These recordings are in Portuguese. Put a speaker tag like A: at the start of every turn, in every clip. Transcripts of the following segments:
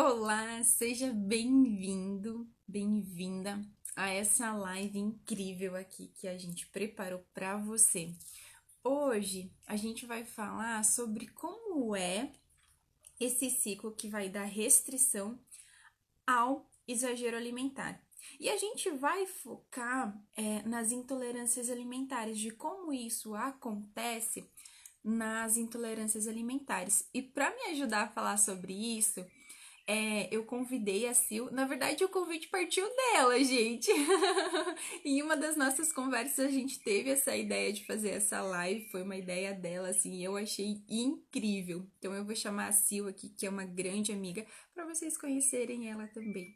A: Olá, seja bem-vindo, bem-vinda a essa live incrível aqui que a gente preparou para você. Hoje a gente vai falar sobre como é esse ciclo que vai dar restrição ao exagero alimentar. E a gente vai focar é, nas intolerâncias alimentares, de como isso acontece nas intolerâncias alimentares. E para me ajudar a falar sobre isso, é, eu convidei a Sil. Na verdade, o convite partiu dela, gente. em uma das nossas conversas, a gente teve essa ideia de fazer essa live. Foi uma ideia dela, assim, eu achei incrível. Então, eu vou chamar a Sil aqui, que é uma grande amiga, para vocês conhecerem ela também.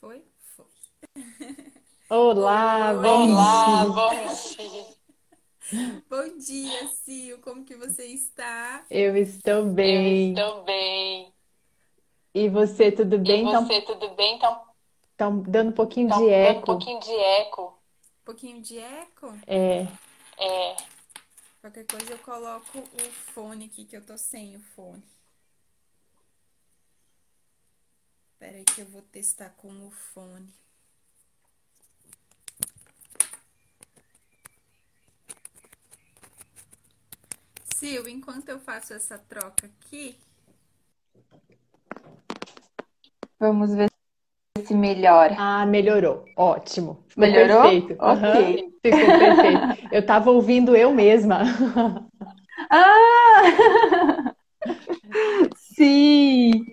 A: Foi? Foi.
B: Olá, bom
C: Olá,
B: dia.
C: bom dia.
A: Bom dia, Sil. Como que você está?
B: Eu estou
C: Eu
B: bem.
C: estou bem.
B: E você, tudo
C: E
B: bem? Então,
C: você, tudo bem?
B: Estão dando um pouquinho
C: tá
B: de
C: dando um
B: eco.
C: pouquinho de eco.
A: Um pouquinho de eco?
B: É,
C: É,
A: Qualquer coisa eu coloco o fone aqui, que eu tô sem o fone. Espera aí que eu vou testar com o fone. Sil, enquanto eu faço essa troca aqui,
D: Vamos ver se melhora.
B: ah, melhorou. Ótimo. Ficou
D: Melhorou?
B: perfeito.
D: Ok.
B: ficou perfeito. Eu estava ouvindo eu mesma.
D: Ah! Sim!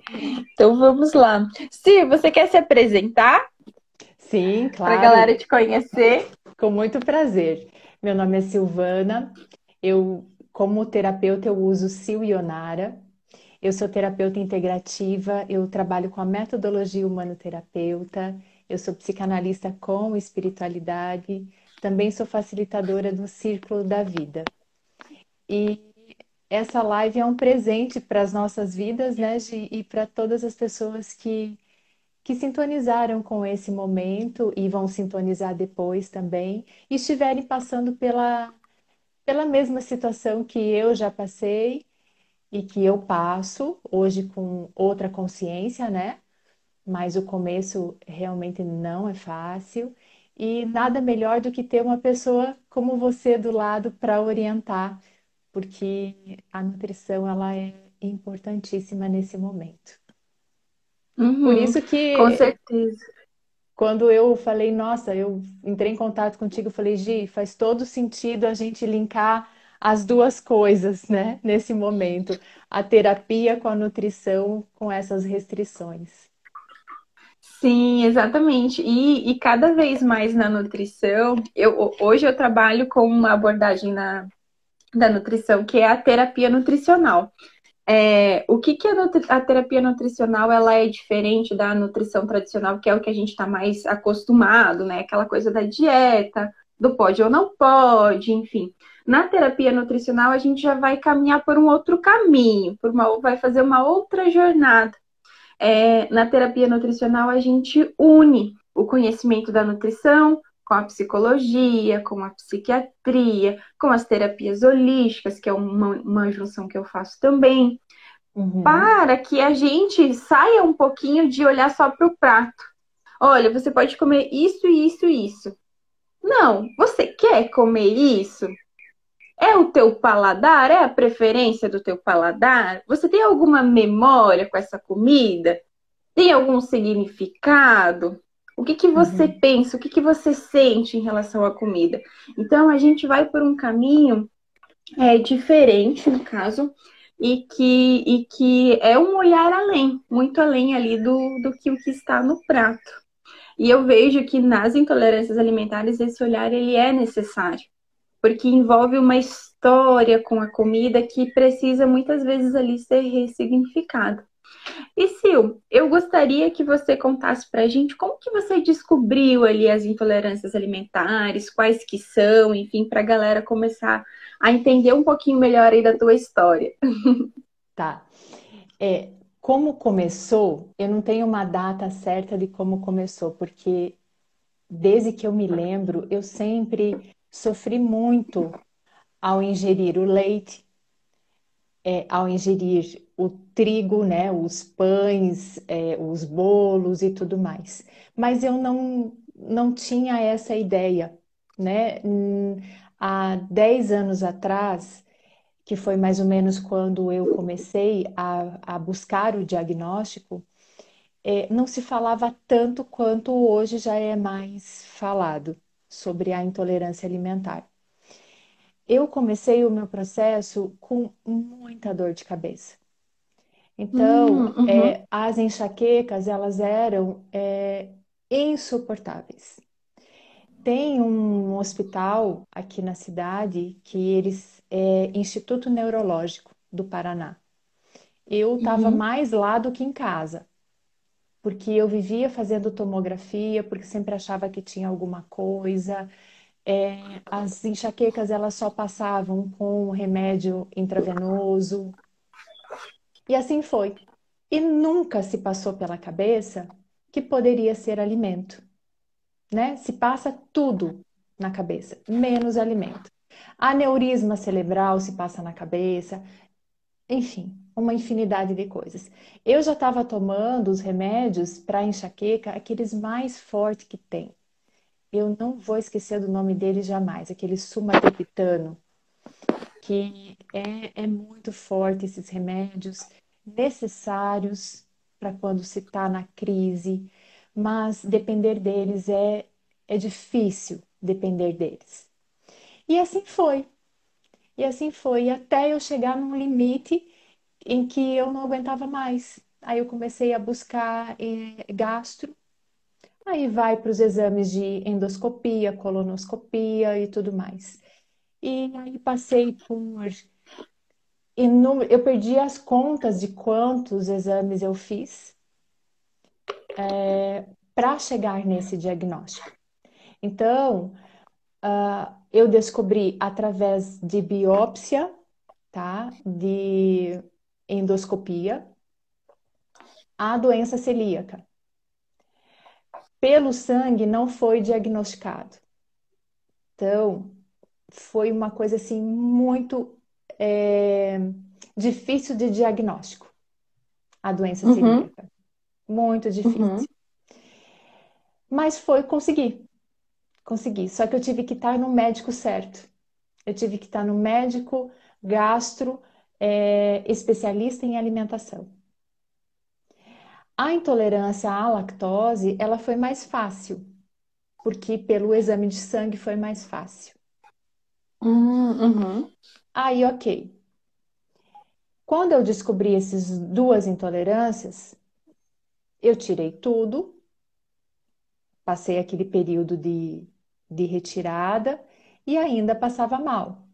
D: Então vamos lá. Si, você quer se apresentar
B: Sim,
D: para a
B: claro.
D: galera te conhecer?
B: Com muito prazer. Meu nome é Silvana. Eu, como terapeuta, eu uso Sil Ionara. Eu sou terapeuta integrativa, eu trabalho com a metodologia humanoterapeuta, eu sou psicanalista com espiritualidade, também sou facilitadora do Círculo da Vida. E essa live é um presente para as nossas vidas, né, Gi, e para todas as pessoas que que sintonizaram com esse momento e vão sintonizar depois também, e estiverem passando pela, pela mesma situação que eu já passei e que eu passo hoje com outra consciência, né? Mas o começo realmente não é fácil, e nada melhor do que ter uma pessoa como você do lado para orientar, porque a nutrição ela é importantíssima nesse momento. Por
D: Uhum,
B: isso
D: com
B: que
D: certeza.
B: Quando eu falei, nossa, eu entrei em contato contigo, falei, Gi, faz todo sentido a gente linkar as duas coisas, né, nesse momento, a terapia com a nutrição, com essas restrições.
D: Sim, exatamente. E, e cada vez mais na nutrição, eu, hoje eu trabalho com uma abordagem na, da nutrição que é a terapia nutricional. É, o que, que a, a terapia nutricional ela é diferente da nutrição tradicional, que é o que a gente está mais acostumado, né? Aquela coisa da dieta, do pode ou não pode, enfim. Na terapia nutricional, a gente já vai caminhar por um outro caminho, por uma, vai fazer uma outra jornada. É, na terapia nutricional, a gente une o conhecimento da nutrição com a psicologia, com a psiquiatria, com as terapias holísticas, que é uma, uma junção que eu faço também,
B: Uhum.
D: para que a gente saia um pouquinho de olhar só para o prato. Olha, você pode comer isso, isso, isso. Não, você quer comer isso? É o teu paladar? É a preferência do teu paladar? Você tem alguma memória com essa comida? Tem algum significado? O que que você
B: Uhum.
D: pensa? O que que você sente em relação à comida? Então a gente vai por um caminho é, diferente, no caso, e que, e que é um olhar além, muito além ali do, do que o que está no prato. E eu vejo que nas intolerâncias alimentares esse olhar ele é necessário, porque envolve uma história com a comida que precisa muitas vezes ali ser ressignificada. E Sil, eu gostaria que você contasse pra gente como que você descobriu ali as intolerâncias alimentares, quais que são, enfim, para a galera começar a entender um pouquinho melhor aí da tua história.
B: Tá. É, como começou, eu não tenho uma data certa de como começou, porque desde que eu me lembro, eu sempre sofri muito ao ingerir o leite, é, ao ingerir o trigo, né, os pães, é, os bolos e tudo mais. Mas eu não, não tinha essa ideia, né? Hum, há 10 anos atrás, que foi mais ou menos quando eu comecei a, a buscar o diagnóstico, é, não se falava tanto quanto hoje já é mais falado sobre a intolerância alimentar. Eu comecei o meu processo com muita dor de cabeça. Então,
D: Hum, uhum.
B: é, as enxaquecas, elas eram é, insuportáveis. Tem um hospital aqui na cidade que eles é Instituto Neurológico do Paraná. Eu estava
D: Uhum.
B: mais lá do que em casa, porque eu vivia fazendo tomografia, porque sempre achava que tinha alguma coisa. É, as enxaquecas elas só passavam com remédio intravenoso e assim foi. E nunca se passou pela cabeça que poderia ser alimento, né? Se passa tudo na cabeça, menos alimento. Aneurisma cerebral se passa na cabeça, enfim, uma infinidade de coisas. Eu já estava tomando os remédios para enxaqueca, aqueles mais fortes que tem. Eu não vou esquecer do nome dele jamais, aquele sumatriptano, que é, é muito forte esses remédios, necessários para quando se está na crise, mas depender deles é, é difícil depender deles. E assim foi. E assim foi, até eu chegar num limite em que eu não aguentava mais. Aí eu comecei a buscar eh, gastro, aí vai para os exames de endoscopia, colonoscopia e tudo mais. E aí passei por inúmeros, eu perdi as contas de quantos exames eu fiz para chegar nesse diagnóstico. Então, ah, eu descobri através de biópsia, tá? De endoscopia, a doença celíaca. Pelo sangue não foi diagnosticado. Então, foi uma coisa assim muito é, difícil de diagnóstico, a doença
D: Uhum,
B: celíaca. Muito
D: uhum.
B: difícil. Mas foi conseguir, consegui. Só que eu tive que estar no médico certo. Eu tive que estar no médico gastro, é, especialista em alimentação. A intolerância à lactose, ela foi mais fácil, porque pelo exame de sangue foi mais fácil.
D: Hum, uhum.
B: Aí, ok. Quando eu descobri essas duas intolerâncias, eu tirei tudo, passei aquele período de, de retirada e ainda passava mal.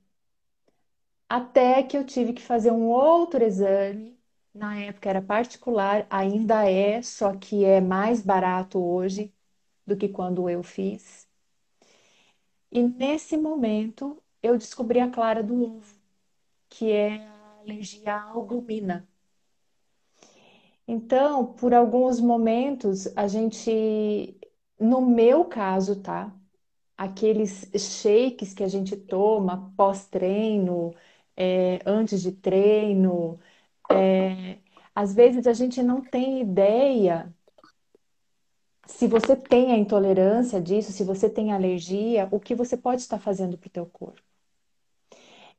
B: Até que eu tive que fazer um outro exame. Na época era particular, ainda é, só que é mais barato hoje do que quando eu fiz. E nesse momento eu descobri a clara do ovo, que é a alergia à albumina. Então, por alguns momentos, a gente, no meu caso, tá? Aqueles shakes que a gente toma pós-treino, é, antes de treino, é, às vezes a gente não tem ideia se você tem a intolerância disso, se você tem alergia, o que você pode estar fazendo para o teu corpo.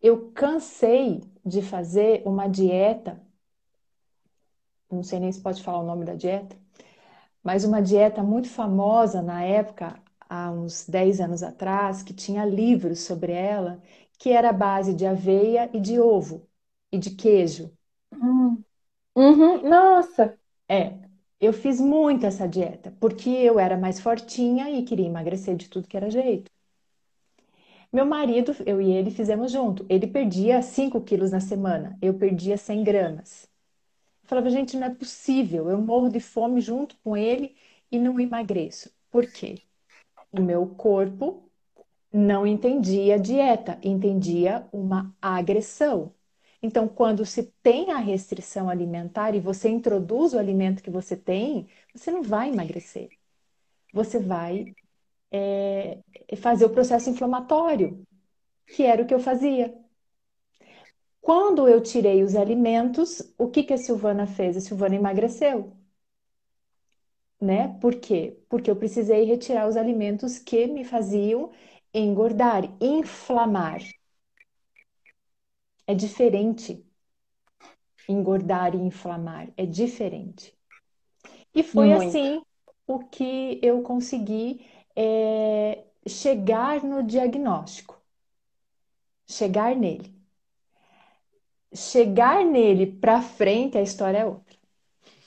B: Eu cansei de fazer uma dieta, não sei nem se pode falar o nome da dieta, mas uma dieta muito famosa na época, há uns 10 anos atrás, que tinha livros sobre ela, que era a base de aveia e de ovo e de queijo.
D: Hum. Uhum. Nossa.
B: É, eu fiz muito essa dieta, porque eu era mais fortinha e queria emagrecer de tudo que era jeito. Meu marido, eu e ele fizemos junto. Ele perdia 5 quilos na semana, eu perdia 100 gramas. Eu falava, gente, não é possível, eu morro de fome junto com ele e não emagreço. Por quê? O meu corpo não entendia dieta, entendia uma agressão. Então, quando se tem a restrição alimentar e você introduz o alimento que você tem, você não vai emagrecer. Você vai é, fazer o processo inflamatório, que era o que eu fazia. Quando eu tirei os alimentos, o que que a Silvana fez? A Silvana emagreceu. Né? Por quê? Porque eu precisei retirar os alimentos que me faziam engordar, inflamar. É diferente. Engordar e inflamar é diferente. E foi
D: Muito.
B: assim o que eu consegui é, chegar no diagnóstico, chegar nele. Chegar nele para frente, a história é outra.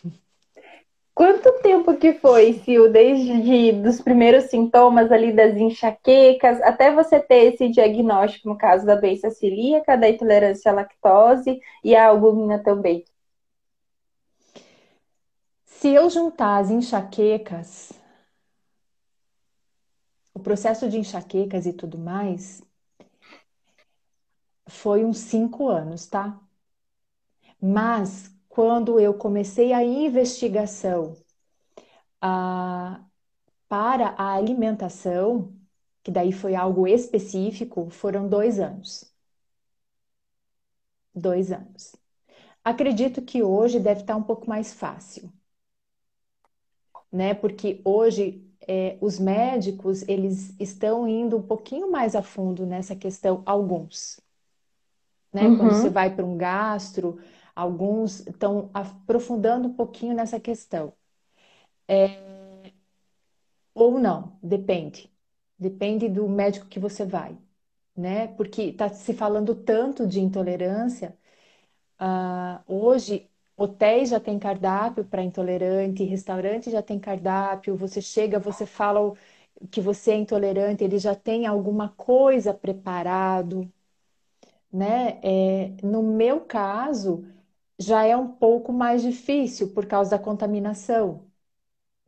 D: Quanto tempo que foi, Sil, desde os primeiros sintomas ali das enxaquecas até você ter esse diagnóstico, no caso da doença celíaca, da intolerância à lactose e à albumina também?
B: Se eu juntar as enxaquecas, processo de enxaquecas e tudo mais, foi uns cinco anos, tá? Mas quando eu comecei a investigação a, para a alimentação, que daí foi algo específico, foram dois anos. Dois anos. Acredito que hoje deve estar um pouco mais fácil, né? Porque hoje é, os médicos eles estão indo um pouquinho mais a fundo nessa questão, alguns, né? Quando
D: Uhum.
B: você vai para um gastro, alguns estão aprofundando um pouquinho nessa questão. Ou não, depende. Depende do médico que você vai, né? Porque está se falando tanto de intolerância. ah, hoje, hotéis já tem cardápio para intolerante, restaurante já tem cardápio. Você chega, você fala que você é intolerante, ele já tem alguma coisa preparado, né? É, no meu caso, já é um pouco mais difícil por causa da contaminação,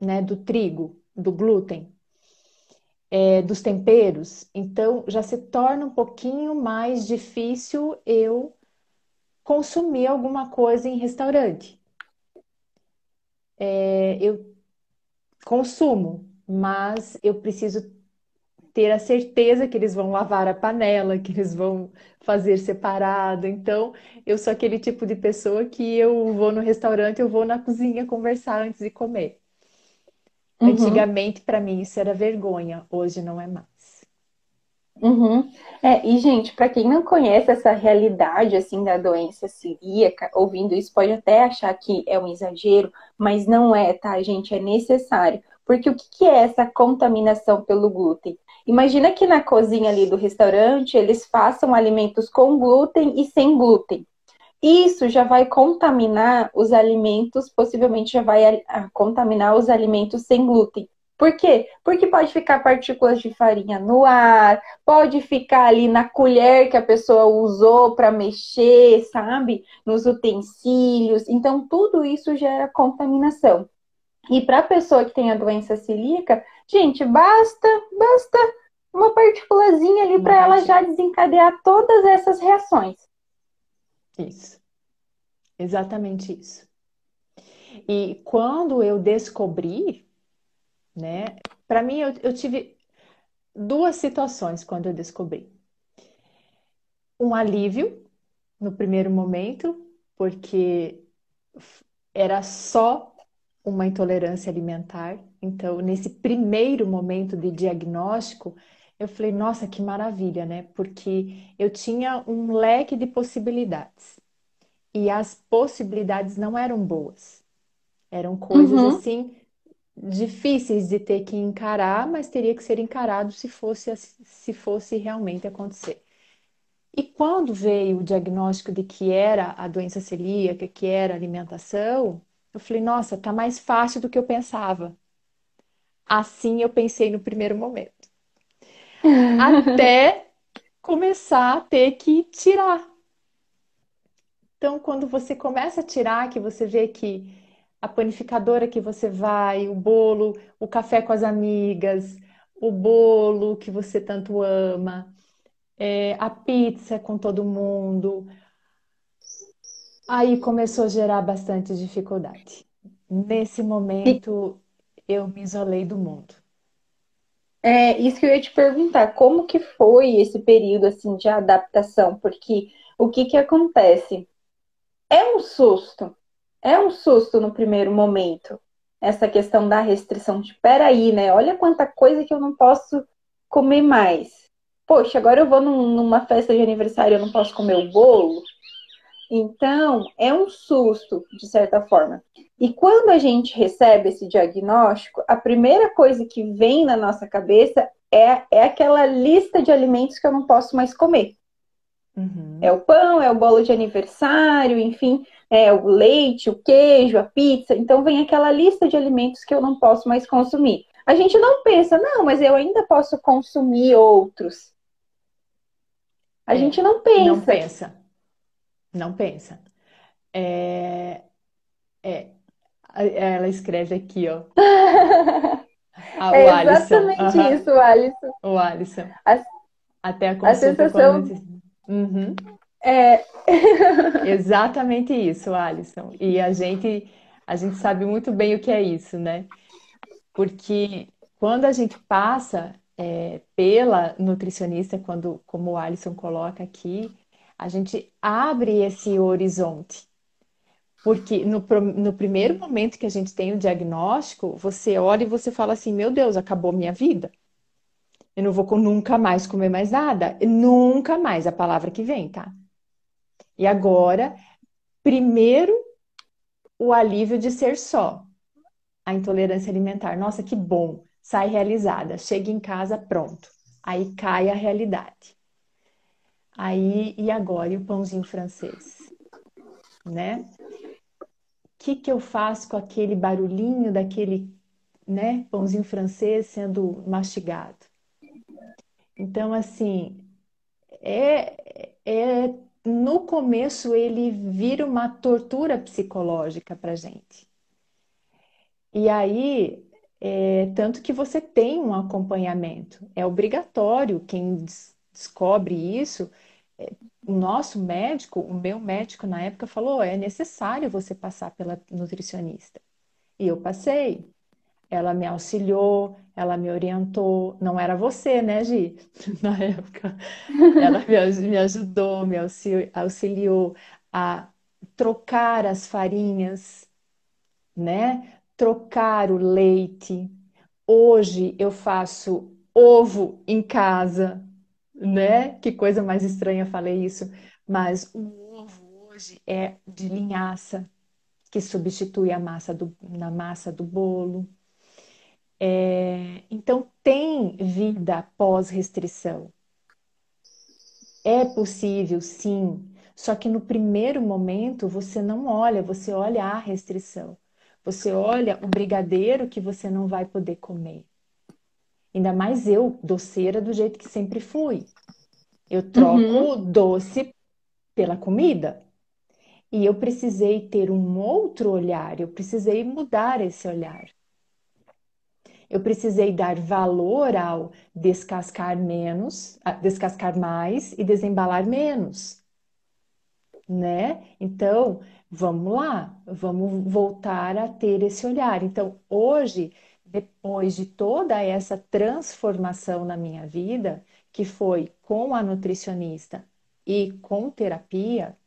B: né? Do trigo, do glúten. é, dos temperos, então já se torna um pouquinho mais difícil eu consumir alguma coisa em restaurante. É, eu consumo, mas eu preciso ter a certeza que eles vão lavar a panela, que eles vão fazer separado. Então, eu sou aquele tipo de pessoa que eu vou no restaurante, eu vou na cozinha conversar antes de comer.
D: Uhum.
B: Antigamente, para mim, isso era vergonha, hoje não é mais.
D: Uhum. É, e gente, para quem não conhece essa realidade assim da doença celíaca, ouvindo isso pode até achar que é um exagero, mas não é, tá, gente? É necessário. Porque o que é essa contaminação pelo glúten? Imagina que na cozinha ali do restaurante eles façam alimentos com glúten e sem glúten. Isso já vai contaminar os alimentos, possivelmente já vai contaminar os alimentos sem glúten. Por quê? Porque pode ficar partículas de farinha no ar, pode ficar ali na colher que a pessoa usou para mexer, sabe? Nos utensílios. Então, tudo isso gera contaminação. E para a pessoa que tem a doença celíaca, gente, basta, basta uma partículazinha ali para ela já desencadear todas essas reações.
B: Isso, exatamente isso. E quando eu descobri, né, para mim eu, eu tive duas situações quando eu descobri. Um alívio no primeiro momento, porque era só uma intolerância alimentar. Então, nesse primeiro momento de diagnóstico, eu falei, nossa, que maravilha, né? Porque eu tinha um leque de possibilidades. E as possibilidades não eram boas. Eram coisas
D: Uhum.
B: assim difíceis de ter que encarar, mas teria que ser encarado se fosse se fosse realmente acontecer. E quando veio o diagnóstico de que era a doença celíaca, que era a alimentação, eu falei, nossa, tá mais fácil do que eu pensava. Assim eu pensei no primeiro momento. Até começar a ter que tirar. Então, quando você começa a tirar, que você vê que a panificadora que você vai, o bolo, o café com as amigas, o bolo que você tanto ama, é, a pizza com todo mundo, aí começou a gerar bastante dificuldade. Nesse momento, eu me isolei do mundo.
D: É isso que eu ia te perguntar, como que foi esse período assim de adaptação? Porque o que que acontece? É um susto, é um susto no primeiro momento, essa questão da restrição de peraí, né? Olha quanta coisa que eu não posso comer mais. Poxa, agora eu vou num, numa festa de aniversário, eu não posso comer o bolo. Então, é um susto, de certa forma. E quando a gente recebe esse diagnóstico, a primeira coisa que vem na nossa cabeça é, é aquela lista de alimentos que eu não posso mais comer. Uhum. É o pão, é o bolo de aniversário, enfim, é o leite, o queijo, a pizza. Então vem aquela lista de alimentos que eu não posso mais consumir. A gente não pensa, não, mas eu ainda posso consumir outros. A é, gente não pensa.
B: Não pensa. Não pensa. É, é, ela escreve aqui, ó.
D: Ah, é exatamente uhum. isso, Alisson.
B: O Alisson. A, Até a consulta a
D: sensação...
B: Uhum.
D: É...
B: exatamente isso, Alisson. E a gente, a gente sabe muito bem o que é isso, né? Porque quando a gente passa é, pela nutricionista, quando, como o Alisson coloca aqui, a gente abre esse horizonte. Porque no, no primeiro momento que a gente tem o diagnóstico, você olha e você fala assim: meu Deus, acabou minha vida. Eu não vou nunca mais comer mais nada. Nunca mais, a palavra que vem, tá? E agora, primeiro, o alívio de ser só. A intolerância alimentar. Nossa, que bom. Sai realizada. Chega em casa, pronto. Aí cai a realidade. Aí, e agora? E o pãozinho francês? Né? O que, que eu faço com aquele barulhinho daquele né, pãozinho francês sendo mastigado? Então, assim, é, é no começo ele vira uma tortura psicológica para gente. E aí, é, tanto que você tem um acompanhamento, é obrigatório quem descobre isso o nosso médico, o meu médico na época falou: é necessário você passar pela nutricionista. E eu passei. Ela me auxiliou, ela me orientou. Não era você, né, Gi? Na época. Ela me ajudou, me auxiliou a trocar as farinhas, né? Trocar o leite. Hoje eu faço ovo em casa, né? Que coisa mais estranha falei isso. Mas o ovo hoje é de linhaça, que substitui a massa do, na massa do bolo. É, então tem vida pós-restrição. É possível, sim. Só que no primeiro momento você não olha, você olha a restrição. Você olha o brigadeiro que você não vai poder comer. Ainda mais eu, doceira do jeito que sempre fui. Eu troco uhum. doce pela comida. E eu precisei ter um outro olhar, eu precisei mudar esse olhar. Eu precisei dar valor ao descascar menos, descascar mais e desembalar menos. Né? Então, vamos lá, vamos voltar a ter esse olhar. Então, hoje depois de toda essa transformação na minha vida, que foi com a nutricionista e com terapia,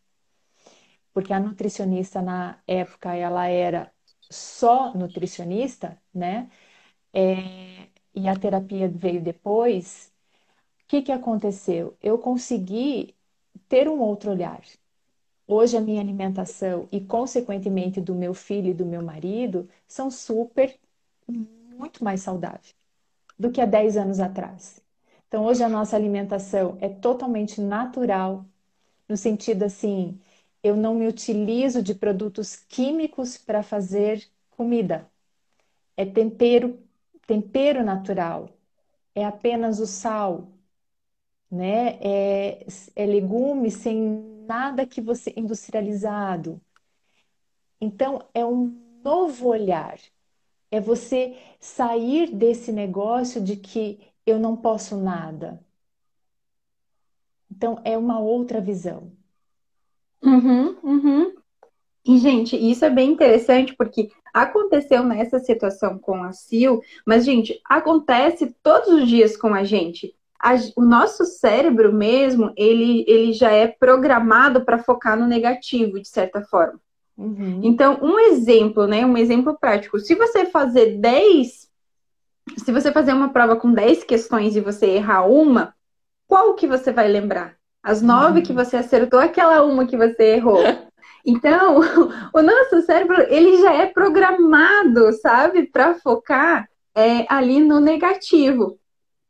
B: porque a nutricionista na época ela era só nutricionista, né? É, e a terapia veio depois. O que, que aconteceu? Eu consegui ter um outro olhar. Hoje a minha alimentação e, consequentemente, do meu filho e do meu marido são super muito mais saudável do que há 10 anos atrás. Então, hoje a nossa alimentação é totalmente natural, no sentido assim, eu não me utilizo de produtos químicos para fazer comida. É tempero, tempero natural. É apenas o sal, né? É, é legume sem nada que você industrializado. Então, é um novo olhar é você sair desse negócio de que eu não posso nada. Então, é uma outra visão.
D: Uhum, uhum. E, gente, isso é bem interessante porque Aconteceu nessa situação com a Sil, mas, gente, acontece todos os dias com a gente. A, o nosso cérebro mesmo, ele, ele já é programado para focar no negativo, de certa forma. Uhum. Então, um exemplo, né? Um exemplo prático. Se você fazer 10, se você fazer uma prova com 10 questões e você errar uma, qual que você vai lembrar? As nove uhum. que você acertou, aquela uma que você errou. Então, o nosso cérebro, ele já é programado, sabe, para focar é, ali no negativo.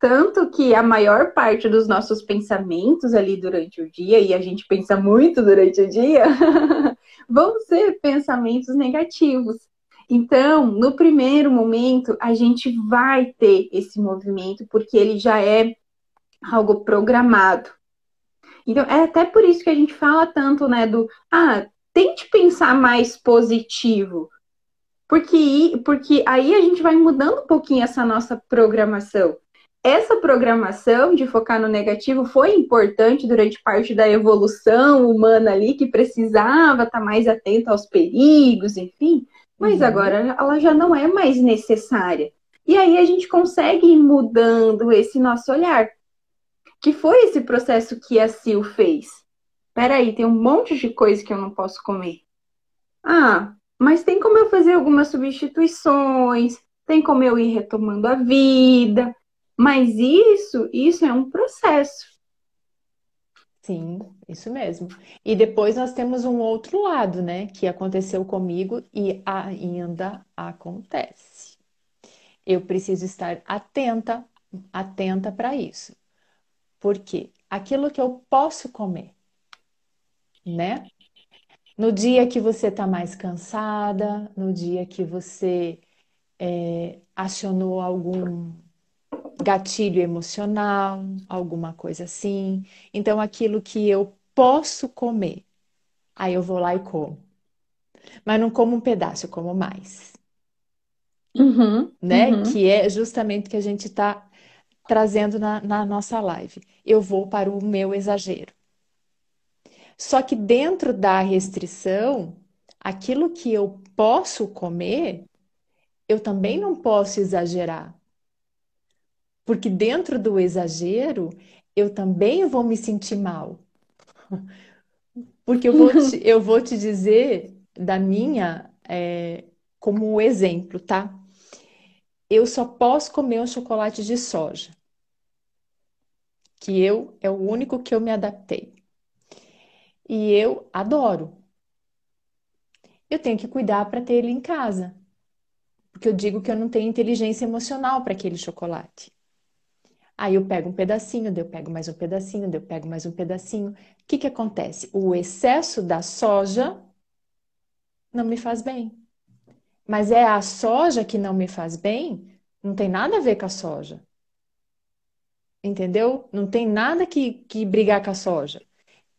D: Tanto que a maior parte dos nossos pensamentos ali durante o dia, e a gente pensa muito durante o dia, vão ser pensamentos negativos. Então, no primeiro momento, a gente vai ter esse movimento, porque ele já é algo programado. Então, é até por isso que a gente fala tanto, né, do, ah, tente pensar mais positivo. Porque, porque aí a gente vai mudando um pouquinho essa nossa programação essa programação de focar no negativo foi importante durante parte da evolução humana ali, que precisava estar mais atenta aos perigos, enfim, mas uhum. agora ela já não é mais necessária. E aí a gente consegue ir mudando esse nosso olhar. Que foi esse processo que a Sil fez. Peraí, tem um monte de coisa que eu não posso comer. Ah, mas tem como eu fazer algumas substituições, tem como eu ir retomando a vida, mas isso, isso é um processo.
B: Sim, isso mesmo. E depois nós temos um outro lado, né, que aconteceu comigo e ainda acontece. Eu preciso estar atenta, atenta para isso. Porque aquilo que eu posso comer, né? No dia que você está mais cansada, no dia que você é, acionou algum gatilho emocional, alguma coisa assim. Então, aquilo que eu posso comer, aí eu vou lá e como. Mas não como um pedaço, eu como mais.
D: Uhum,
B: né?
D: Uhum.
B: Que é justamente o que a gente está trazendo na, na nossa live. Eu vou para o meu exagero. Só que dentro da restrição, aquilo que eu posso comer, eu também não posso exagerar. Porque dentro do exagero, eu também vou me sentir mal. Porque eu vou te, eu vou te dizer da minha é, como exemplo, tá? Eu só posso comer um chocolate de soja. Que eu é o único que eu me adaptei. E eu adoro. Eu tenho que cuidar para ter ele em casa. Porque eu digo que eu não tenho inteligência emocional para aquele chocolate. Aí eu pego um pedacinho, eu pego mais um pedacinho, eu pego mais um pedacinho. O que que acontece? O excesso da soja não me faz bem. Mas é a soja que não me faz bem? Não tem nada a ver com a soja. Entendeu? Não tem nada que, que brigar com a soja.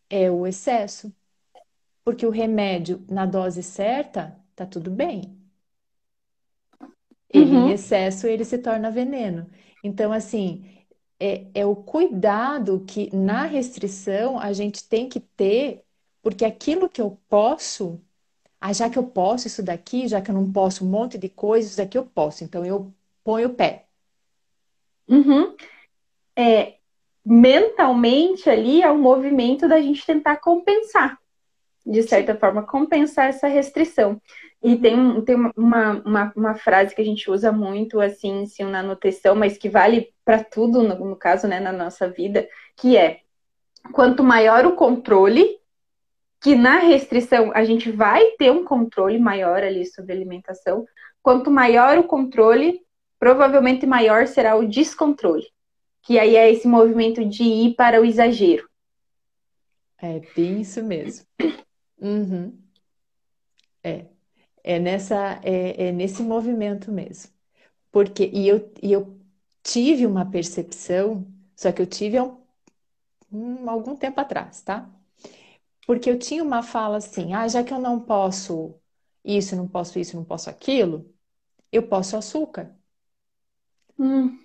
B: É o excesso. Porque o remédio na dose certa, tá tudo bem. Ele uhum. em excesso, ele se torna veneno. Então, assim, é, é o cuidado que na restrição a gente tem que ter, porque aquilo que eu posso, ah, já que eu posso isso daqui, já que eu não posso um monte de coisas, isso daqui eu posso, então eu ponho o pé.
D: Uhum. É, mentalmente ali é um movimento da gente tentar compensar, de certa forma, compensar essa restrição. E tem, tem uma, uma, uma, frase que a gente usa muito assim, assim na nutrição, mas que vale para tudo, no, no caso, né, na nossa vida, que é quanto maior o controle, que na restrição a gente vai ter um controle maior ali sobre a alimentação, quanto maior o controle, provavelmente maior será o descontrole. Que aí é esse movimento de ir para o exagero.
B: É bem isso mesmo. Uhum. É. É nessa, é, é nesse movimento mesmo. Porque, e eu, e eu tive uma percepção, só que eu tive há um, um, algum tempo atrás, tá? Porque eu tinha uma fala assim, ah, já que eu não posso isso, não posso isso, não posso aquilo, eu posso açúcar.
D: Hum.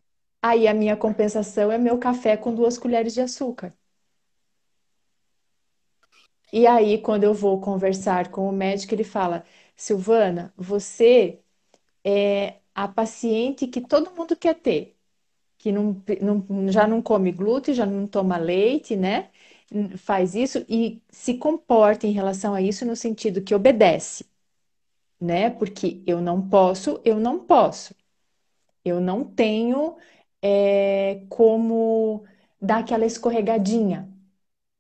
B: Aí a minha compensação é meu café com duas colheres de açúcar. E aí, quando eu vou conversar com o médico, ele fala: Silvana, você é a paciente que todo mundo quer ter, que não, não, já não come glúten, já não toma leite, né? Faz isso e se comporta em relação a isso no sentido que obedece, né? Porque eu não posso, eu não posso. Eu não tenho é, como dar aquela escorregadinha.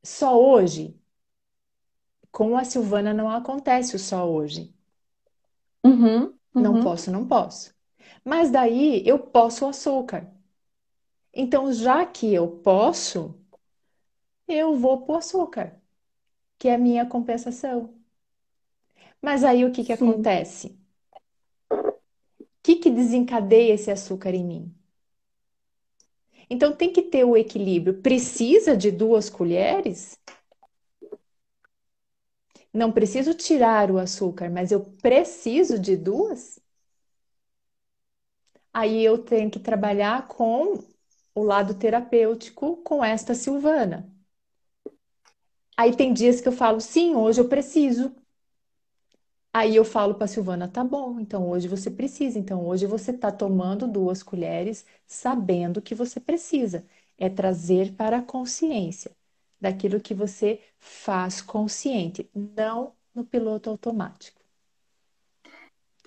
B: Só hoje, com a Silvana não acontece o só hoje.
D: Uhum,
B: Não
D: uhum.
B: posso, não posso. Mas daí eu posso o açúcar. Então, já que eu posso, eu vou pro açúcar, que é a minha compensação. Mas aí o que que
D: Sim.
B: acontece? O que que desencadeia esse açúcar em mim? Então tem que ter o equilíbrio. Precisa de duas colheres? Não preciso tirar o açúcar, mas eu preciso de duas? Aí eu tenho que trabalhar com o lado terapêutico com esta Silvana. Aí tem dias que eu falo, sim, hoje eu preciso. Aí eu falo para Silvana, tá bom, então hoje você precisa. Então hoje você está tomando duas colheres sabendo que você precisa. É trazer para a consciência daquilo que você faz consciente, não no piloto automático.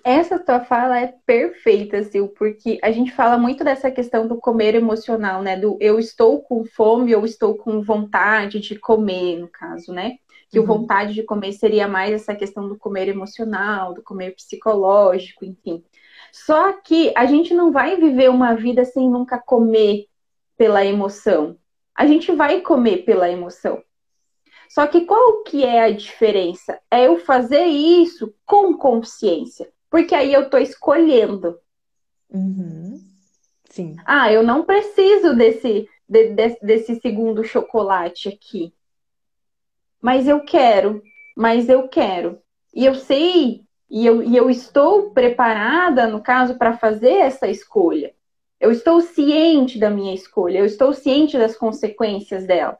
D: Essa tua fala é perfeita, Sil, porque a gente fala muito dessa questão do comer emocional, né? Do eu estou com fome, eu estou com vontade de comer, no caso, né? Que o
B: Uhum.
D: vontade de comer seria mais essa questão do comer emocional, do comer psicológico, enfim. Só que a gente não vai viver uma vida sem nunca comer pela emoção. A gente vai comer pela emoção. Só que qual que é a diferença? É eu fazer isso com consciência. Porque aí eu tô escolhendo.
B: Uhum. Sim.
D: Ah, eu não preciso desse, de- de- desse segundo chocolate aqui. Mas eu quero. Mas eu quero. E eu sei, e eu, e eu estou preparada, no caso, para fazer essa escolha. Eu estou ciente da minha escolha, eu estou ciente das consequências dela.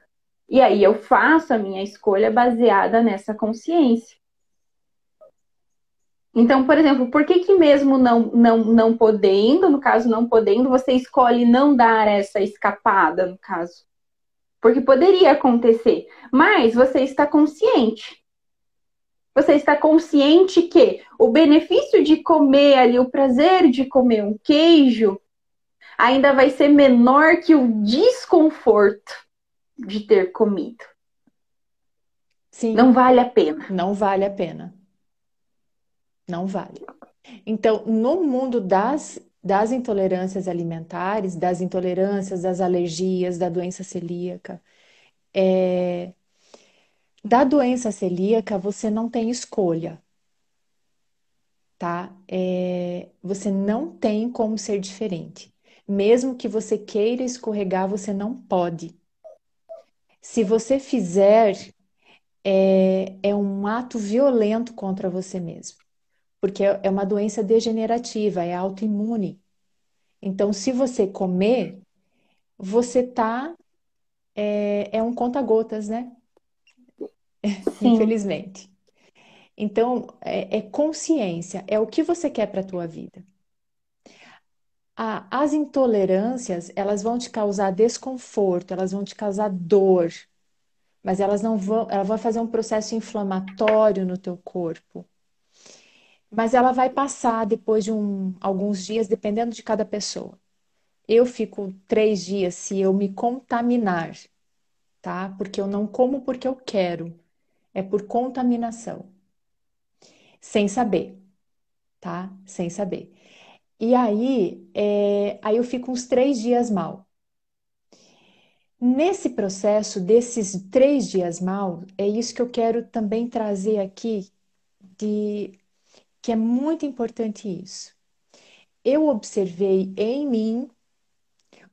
D: E aí eu faço a minha escolha baseada nessa consciência. Então, por exemplo, por que que mesmo não, não, não podendo, no caso não podendo, você escolhe não dar essa escapada, no caso? Porque poderia acontecer, mas você está consciente. Você está consciente que o benefício de comer ali, o prazer de comer um queijo, ainda vai ser menor que o desconforto de ter comido.
B: Sim.
D: Não vale a pena.
B: Não vale a pena. Não vale. Então, no mundo das, das intolerâncias alimentares, das intolerâncias, das alergias, da doença celíaca, é, da doença celíaca você não tem escolha, tá? É, você não tem como ser diferente. Mesmo que você queira escorregar, você não pode. Se você fizer, é, é um ato violento contra você mesmo porque é uma doença degenerativa, é autoimune. Então, se você comer, você tá é, é um conta-gotas, né?
D: Sim.
B: Infelizmente. Então, é, é consciência, é o que você quer para a tua vida. A- as intolerâncias, elas vão te causar desconforto, elas vão te causar dor, mas elas não vão, ela vai fazer um processo inflamatório no teu corpo. Mas ela vai passar depois de um, alguns dias, dependendo de cada pessoa. Eu fico três dias se eu me contaminar, tá? Porque eu não como porque eu quero. É por contaminação. Sem saber, tá? Sem saber. E aí, é, aí eu fico uns três dias mal. Nesse processo desses três dias mal, é isso que eu quero também trazer aqui, de que é muito importante isso. Eu observei em mim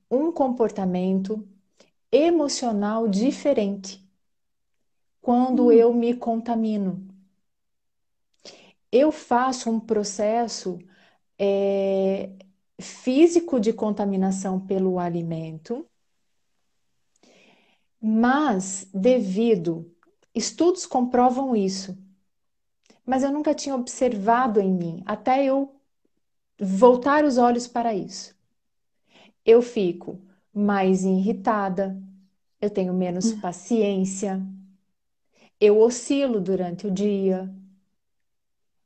B: um comportamento emocional diferente quando eu me contamino. Eu faço um processo é, físico de contaminação pelo alimento, mas devido, estudos comprovam isso, mas eu nunca tinha observado em mim, até eu voltar os olhos para isso. Eu fico mais irritada, eu tenho menos hum. paciência, eu oscilo durante o dia.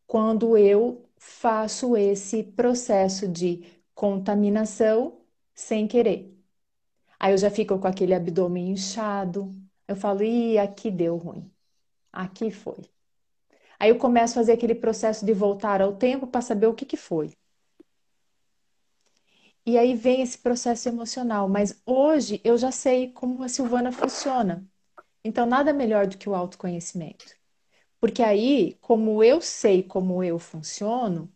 B: Quando eu faço esse processo de contaminação sem querer. Aí eu já fico com aquele abdômen inchado. Eu falo, ih, aqui deu ruim. Aqui foi. Aí eu começo a fazer aquele processo de voltar ao tempo para saber o que, que foi. E aí vem esse processo emocional. Mas hoje eu já sei como a Silvana funciona. Então, nada melhor do que o autoconhecimento. Porque aí, como eu sei como eu funciono,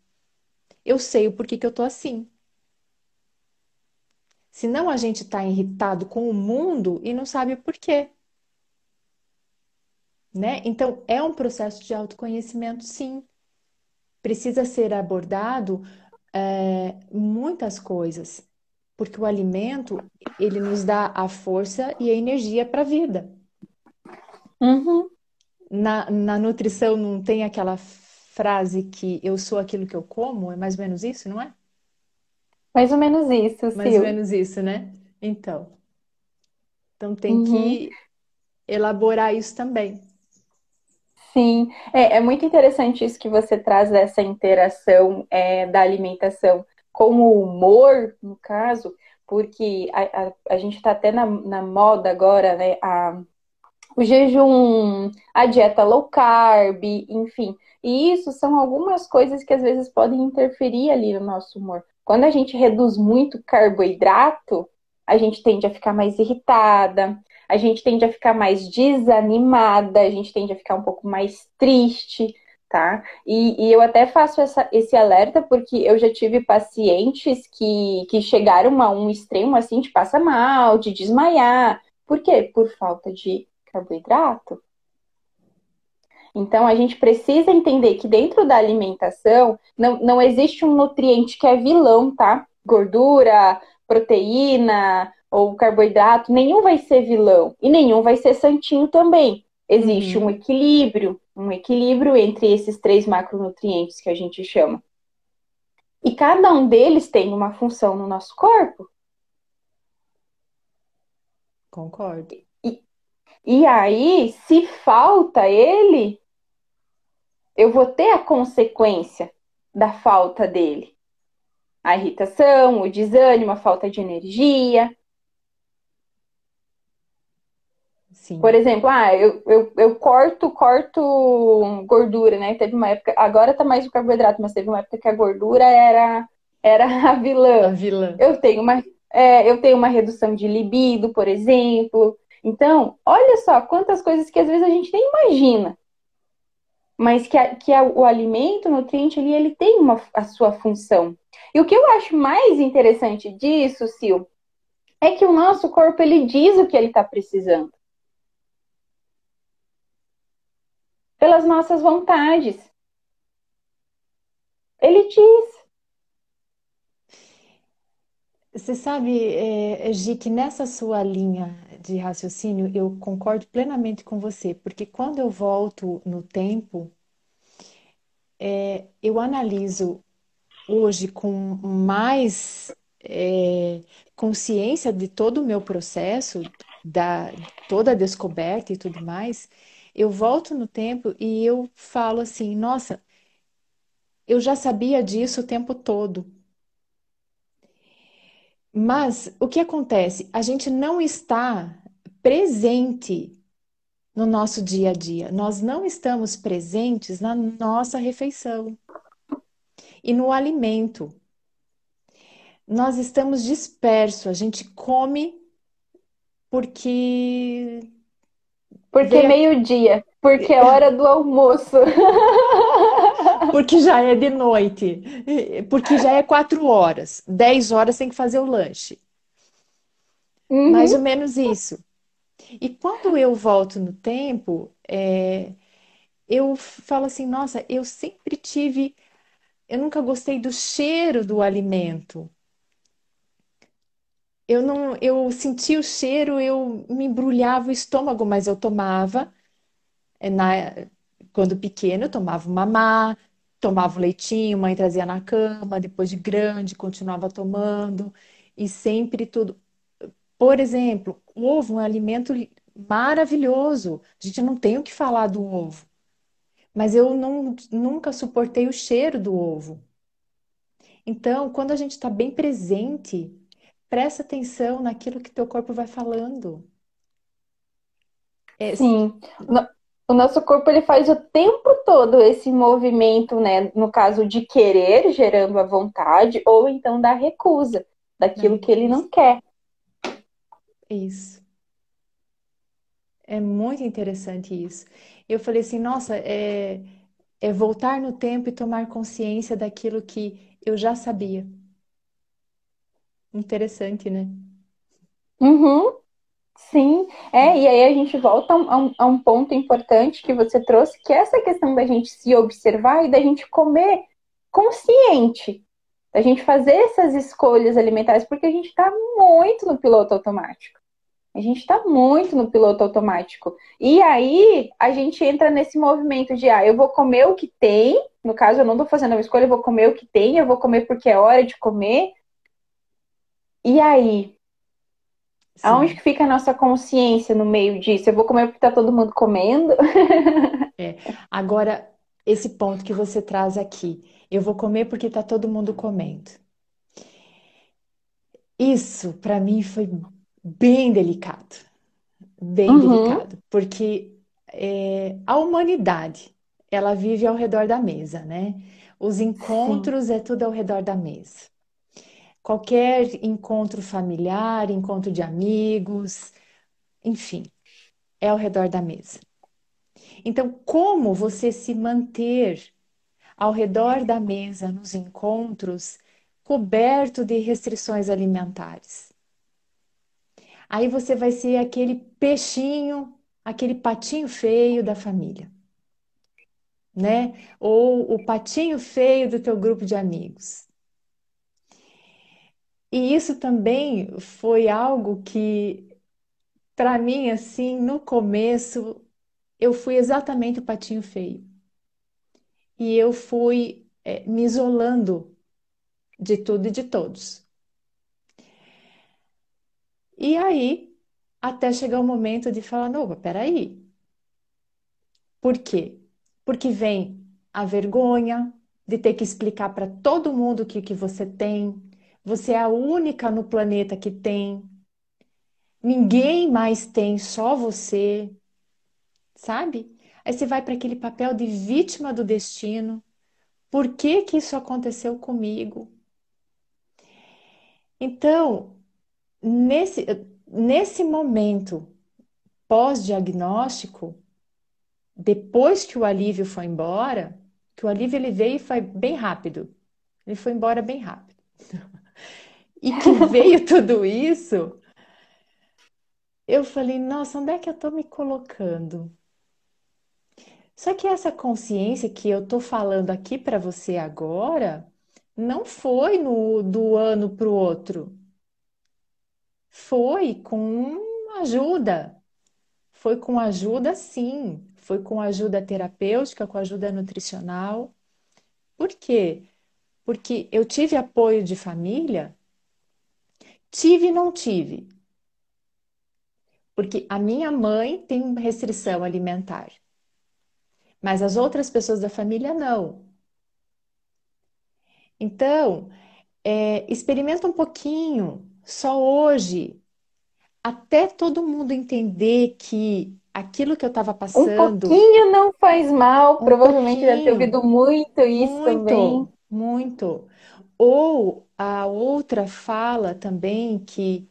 B: eu sei o porquê que eu tô assim. Senão a gente está irritado com o mundo e não sabe o porquê. Né? Então, é um processo de autoconhecimento, sim. Precisa ser abordado é, muitas coisas, porque o alimento, ele nos dá a força e a energia para a vida.
D: Uhum.
B: Na, na nutrição não tem aquela frase que eu sou aquilo que eu como? É mais ou menos isso, não é?
D: Mais ou menos isso,
B: Mais ou menos isso, né? Então. Então tem uhum. que elaborar isso também.
D: Sim, é, é, muito interessante isso que você traz dessa interação é, da alimentação com o humor, no caso, porque a, a, a gente está até na, na moda agora, né? A, o jejum, a dieta low carb, enfim. E isso são algumas coisas que às vezes podem interferir ali no nosso humor. Quando a gente reduz muito carboidrato, a gente tende a ficar mais irritada, a gente tende a ficar mais desanimada, a gente tende a ficar um pouco mais triste, tá? E, e eu até faço essa, esse alerta porque eu já tive pacientes que, que chegaram a um extremo assim de passar mal, de desmaiar. Por quê? Por falta de carboidrato. Então, a gente precisa entender que dentro da alimentação não, não existe um nutriente que é vilão, tá? Gordura, proteína ou carboidrato, nenhum vai ser vilão e nenhum vai ser santinho também. Existe uhum. um equilíbrio, um equilíbrio entre esses três macronutrientes que a gente chama. E cada um deles tem uma função no nosso corpo.
B: Concordo.
D: E, e aí, se falta ele, eu vou ter a consequência da falta dele. A irritação, o desânimo, a falta de energia. Sim. Por exemplo, ah, eu, eu, eu corto, corto gordura, né? Teve uma época, agora tá mais o carboidrato, mas teve uma época que a gordura era, era a vilã.
B: A vilã.
D: Eu tenho uma, é, eu tenho uma redução de libido, por exemplo. Então, olha só quantas coisas que às vezes a gente nem imagina mas que, a, que a, o alimento, o nutriente ali, ele tem uma, a sua função. E o que eu acho mais interessante disso, Sil, é que o nosso corpo, ele diz o que ele está precisando. Pelas nossas vontades. Ele diz.
B: Você sabe, é, Gi, que nessa sua linha de raciocínio eu concordo plenamente com você, porque quando eu volto no tempo, é, eu analiso hoje com mais é, consciência de todo o meu processo, da toda a descoberta e tudo mais, eu volto no tempo e eu falo assim, nossa, eu já sabia disso o tempo todo. Mas o que acontece? A gente não está presente no nosso dia a dia. Nós não estamos presentes na nossa refeição e no alimento. Nós estamos dispersos, a gente come porque.
D: Porque é meio-dia, porque é hora do almoço.
B: porque já é de noite, porque já é quatro horas, dez horas tem que fazer o lanche. Uhum. Mais ou menos isso. E quando eu volto no tempo, é, eu falo assim, nossa, eu sempre tive, eu nunca gostei do cheiro do alimento. Eu não, eu sentia o cheiro, eu me embrulhava o estômago, mas eu tomava é, na, quando pequeno, eu tomava mamá, tomava o leitinho, mãe trazia na cama, depois de grande, continuava tomando, e sempre tudo. Por exemplo, o ovo é um alimento maravilhoso. A gente não tem o que falar do ovo. Mas eu não, nunca suportei o cheiro do ovo. Então, quando a gente está bem presente, presta atenção naquilo que teu corpo vai falando.
D: É, Sim. O nosso corpo ele faz o tempo todo esse movimento, né? No caso de querer, gerando a vontade, ou então da recusa, daquilo que ele não quer.
B: Isso. É muito interessante isso. Eu falei assim, nossa, é, é voltar no tempo e tomar consciência daquilo que eu já sabia. Interessante, né?
D: Uhum. Sim, é, e aí a gente volta a um, a um ponto importante que você trouxe, que é essa questão da gente se observar e da gente comer consciente, da gente fazer essas escolhas alimentares, porque a gente está muito no piloto automático. A gente está muito no piloto automático. E aí a gente entra nesse movimento de ah, eu vou comer o que tem. No caso, eu não estou fazendo uma escolha, eu vou comer o que tem, eu vou comer porque é hora de comer. E aí, Sim. Aonde que fica a nossa consciência no meio disso? Eu vou comer porque está todo mundo comendo?
B: é. Agora, esse ponto que você traz aqui, eu vou comer porque está todo mundo comendo. Isso, para mim, foi bem delicado. Bem uhum. delicado, porque é, a humanidade, ela vive ao redor da mesa, né? Os encontros Sim. é tudo ao redor da mesa qualquer encontro familiar, encontro de amigos, enfim, é ao redor da mesa. Então, como você se manter ao redor da mesa nos encontros coberto de restrições alimentares? Aí você vai ser aquele peixinho, aquele patinho feio da família, né? Ou o patinho feio do teu grupo de amigos. E isso também foi algo que, para mim, assim, no começo, eu fui exatamente o patinho feio. E eu fui é, me isolando de tudo e de todos. E aí, até chegar o momento de falar: não, peraí. Por quê? Porque vem a vergonha de ter que explicar para todo mundo o que, que você tem, você é a única no planeta que tem. Ninguém mais tem, só você. Sabe? Aí você vai para aquele papel de vítima do destino. Por que que isso aconteceu comigo? Então, nesse, nesse momento pós-diagnóstico, depois que o alívio foi embora, que o alívio ele veio e foi bem rápido. Ele foi embora bem rápido. E que veio tudo isso, eu falei, nossa, onde é que eu tô me colocando? Só que essa consciência que eu tô falando aqui para você agora não foi no, do ano para o outro. Foi com ajuda. Foi com ajuda, sim. Foi com ajuda terapêutica, com ajuda nutricional. Por quê? Porque eu tive apoio de família Tive e não tive. Porque a minha mãe tem restrição alimentar, mas as outras pessoas da família não. Então, é, experimenta um pouquinho, só hoje, até todo mundo entender que aquilo que eu estava passando.
D: Um pouquinho não faz mal, um provavelmente deve ter ouvido muito isso
B: muito,
D: também.
B: Muito. Ou a outra fala também que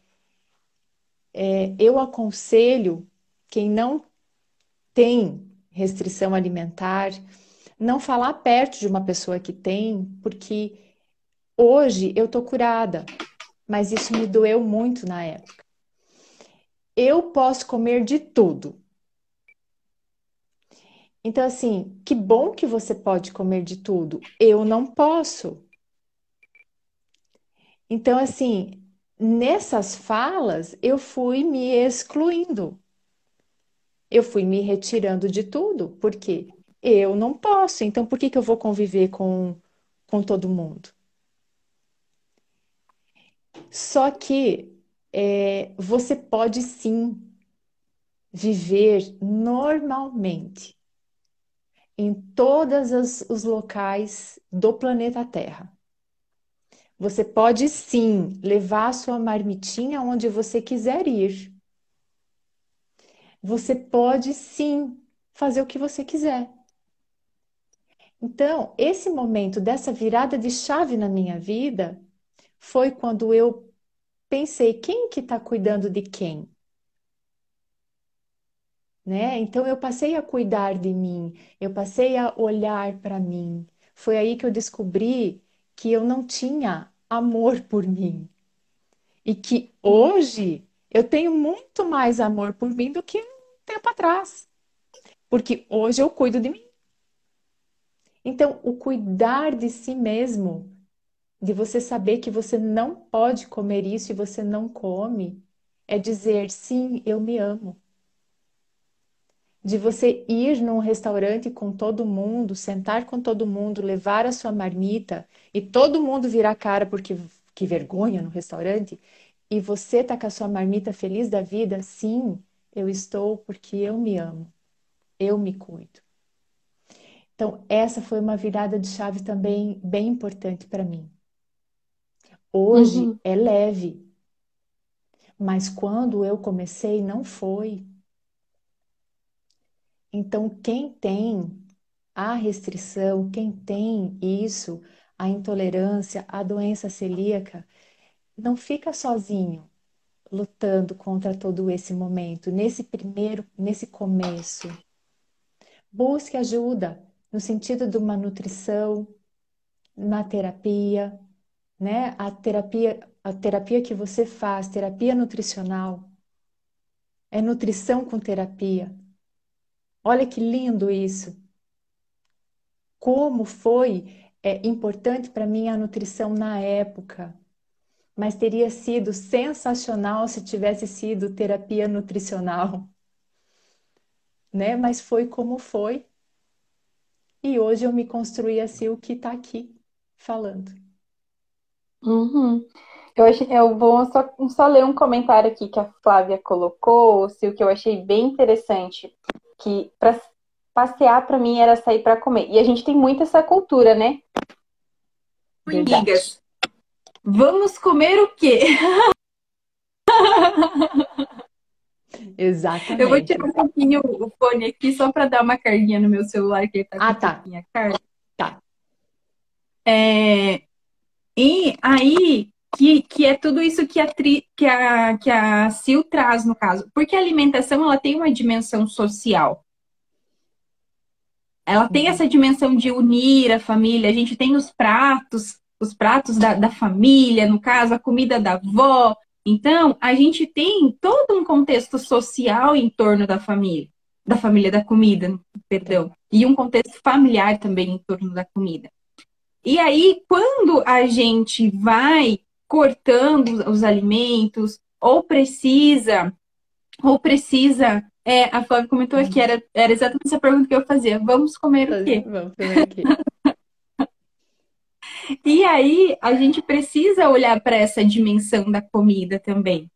B: é, eu aconselho quem não tem restrição alimentar não falar perto de uma pessoa que tem, porque hoje eu tô curada, mas isso me doeu muito na época. Eu posso comer de tudo. Então, assim, que bom que você pode comer de tudo. Eu não posso. Então, assim, nessas falas, eu fui me excluindo. Eu fui me retirando de tudo, porque eu não posso. Então, por que que eu vou conviver com, com todo mundo? Só que é, você pode sim viver normalmente em todos os locais do planeta Terra. Você pode sim levar a sua marmitinha onde você quiser ir. Você pode sim fazer o que você quiser. Então, esse momento dessa virada de chave na minha vida foi quando eu pensei quem que está cuidando de quem, né? Então eu passei a cuidar de mim, eu passei a olhar para mim. Foi aí que eu descobri que eu não tinha amor por mim. E que hoje eu tenho muito mais amor por mim do que um tempo atrás. Porque hoje eu cuido de mim. Então, o cuidar de si mesmo, de você saber que você não pode comer isso e você não come, é dizer sim, eu me amo de você ir num restaurante com todo mundo, sentar com todo mundo, levar a sua marmita e todo mundo virar cara porque que vergonha no restaurante e você tá com a sua marmita feliz da vida, sim, eu estou porque eu me amo. Eu me cuido. Então, essa foi uma virada de chave também bem importante para mim. Hoje uhum. é leve, mas quando eu comecei, não foi. Então, quem tem a restrição, quem tem isso, a intolerância, a doença celíaca, não fica sozinho lutando contra todo esse momento, nesse primeiro, nesse começo. Busque ajuda no sentido de uma nutrição, na terapia, né? A terapia, a terapia que você faz, terapia nutricional, é nutrição com terapia. Olha que lindo isso. Como foi é, importante para mim a nutrição na época. Mas teria sido sensacional se tivesse sido terapia nutricional. Né? Mas foi como foi. E hoje eu me construí assim o que está aqui falando.
E: Uhum. Eu, achei, eu vou só, só ler um comentário aqui que a Flávia colocou, o que eu achei bem interessante que para passear para mim era sair para comer. E a gente tem muito essa cultura, né?
D: Amigas, vamos comer o quê?
B: Exatamente.
D: Eu vou tirar um pouquinho o fone aqui só para dar uma carguinha no meu celular que tá com
B: ah, tá.
D: a carga.
B: Tá.
D: É... E aí, que, que é tudo isso que a, tri, que, a, que a Sil traz no caso. Porque a alimentação ela tem uma dimensão social. Ela tem uhum. essa dimensão de unir a família. A gente tem os pratos, os pratos da, da família, no caso, a comida da avó. Então, a gente tem todo um contexto social em torno da família, da família da comida, perdão, e um contexto familiar também em torno da comida. E aí, quando a gente vai cortando os alimentos, ou precisa, ou precisa. É, a Flávia comentou aqui, era, era exatamente essa pergunta que eu fazia. Vamos comer o quê?
B: Vamos comer o quê?
D: e aí, a gente precisa olhar para essa dimensão da comida também.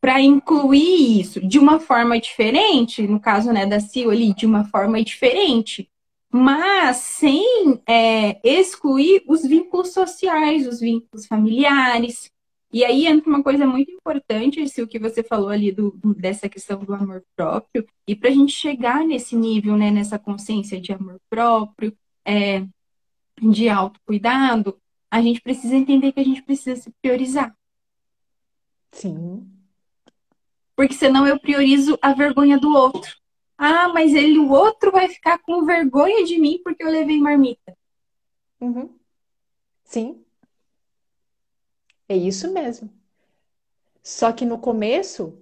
D: Para incluir isso de uma forma diferente, no caso né, da Sil ali, de uma forma diferente mas sem é, excluir os vínculos sociais, os vínculos familiares. E aí entra uma coisa muito importante, esse o que você falou ali do, dessa questão do amor próprio. E para a gente chegar nesse nível, né, nessa consciência de amor próprio, é, de autocuidado, a gente precisa entender que a gente precisa se priorizar.
B: Sim.
D: Porque senão eu priorizo a vergonha do outro. Ah, mas ele, o outro vai ficar com vergonha de mim porque eu levei marmita.
B: Uhum. Sim. É isso mesmo. Só que no começo,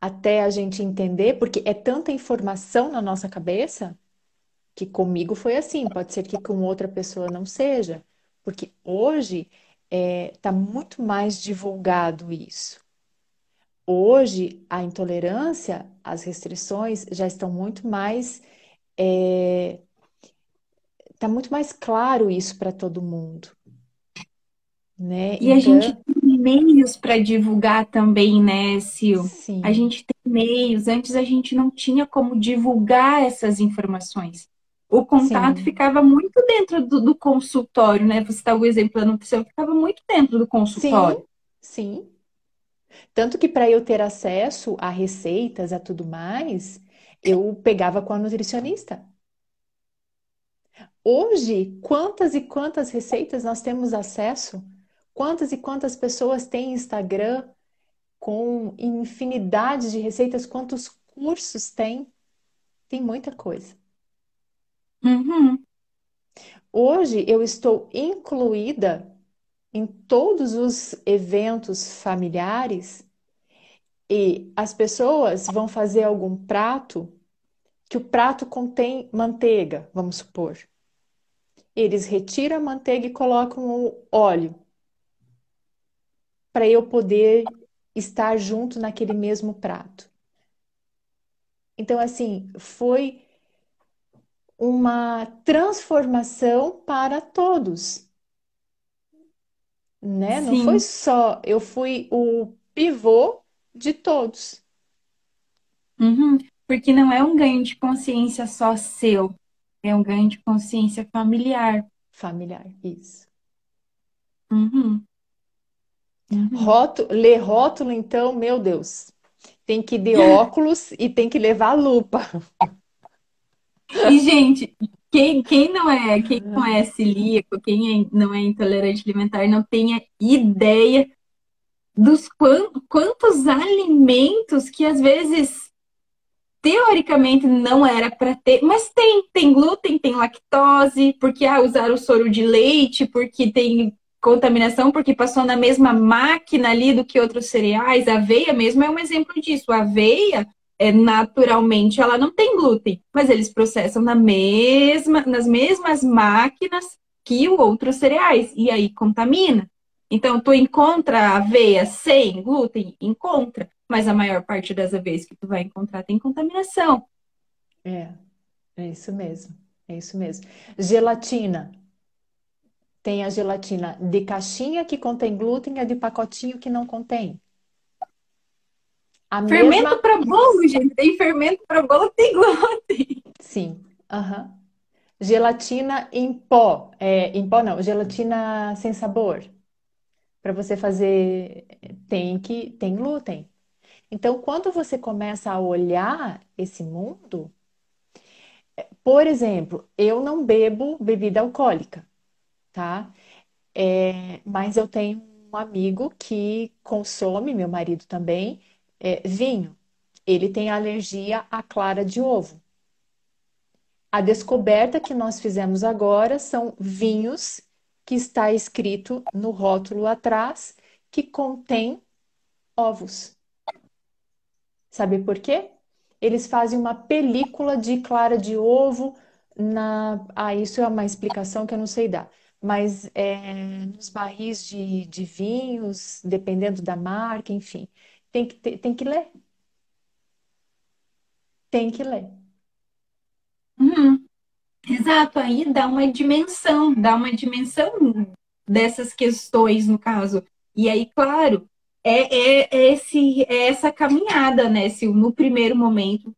B: até a gente entender, porque é tanta informação na nossa cabeça, que comigo foi assim, pode ser que com outra pessoa não seja, porque hoje está é, tá muito mais divulgado isso. Hoje, a intolerância, as restrições já estão muito mais é, tá muito mais claro isso para todo mundo, né?
D: E a gente tem meios para divulgar também, né, Sil?
B: sim,
D: A gente tem meios. Antes a gente não tinha como divulgar essas informações. O contato
B: sim,
D: ficava muito dentro do, do consultório, né? Você está o exemplo da nutrição, ficava muito dentro do
B: sim,
D: consultório.
B: sim. Tanto que para eu ter acesso a receitas, a tudo mais, eu pegava com a nutricionista. Hoje, quantas e quantas receitas nós temos acesso? Quantas e quantas pessoas têm Instagram com infinidade de receitas? Quantos cursos tem? Tem muita coisa.
D: Uhum.
B: Hoje eu estou incluída em todos os eventos familiares e as pessoas vão fazer algum prato que o prato contém manteiga, vamos supor. Eles retiram a manteiga e colocam o óleo para eu poder estar junto naquele mesmo prato. Então, assim, foi uma transformação para todos, né? Não foi só, eu fui o pivô de todos.
D: Uhum. Porque não é um ganho de consciência só seu, é um ganho de consciência familiar.
B: Familiar, isso.
D: Uhum. Uhum.
B: Rótulo, ler rótulo, então, meu Deus, tem que ir de óculos e tem que levar lupa.
D: E, gente, quem, quem não é, quem não é celíaco, quem é- não é intolerante alimentar, não tem ideia dos quan- quantos alimentos que às vezes teoricamente não era para ter, mas tem, tem glúten, tem lactose, porque ah, usaram soro de leite, porque tem contaminação, porque passou na mesma máquina ali do que outros cereais. A aveia mesmo é um exemplo disso. A aveia, naturalmente, ela não tem glúten, mas eles processam na mesma, nas mesmas máquinas que os outros cereais, e aí contamina. Então, tu encontra aveia sem glúten? Encontra mas a maior parte das vezes que tu vai encontrar tem contaminação.
B: É, é isso mesmo. É isso mesmo. Gelatina. Tem a gelatina de caixinha que contém glúten e a de pacotinho que não contém. A
D: Fermento
B: mesma.
D: para bolo, gente. Tem fermento para bolo tem glúten.
B: Sim. aham. Gelatina em pó. É, em pó não, gelatina sem sabor. Para você fazer, tem que tem glúten. Então, quando você começa a olhar esse mundo, por exemplo, eu não bebo bebida alcoólica, tá? É, mas eu tenho um amigo que consome, meu marido também, é, vinho. Ele tem alergia à clara de ovo. A descoberta que nós fizemos agora são vinhos que está escrito no rótulo atrás que contém ovos. Sabe por quê? Eles fazem uma película de clara de ovo na. Ah, isso é uma explicação que eu não sei dar. Mas é, nos barris de, de vinhos, dependendo da marca, enfim. Tem que, ter- tem que ler. Tem que ler.
D: Uhum. Exato, aí dá uma dimensão, dá uma dimensão dessas questões, no caso. E aí, claro, é, é, é esse, é essa caminhada, né, Sil? No primeiro momento,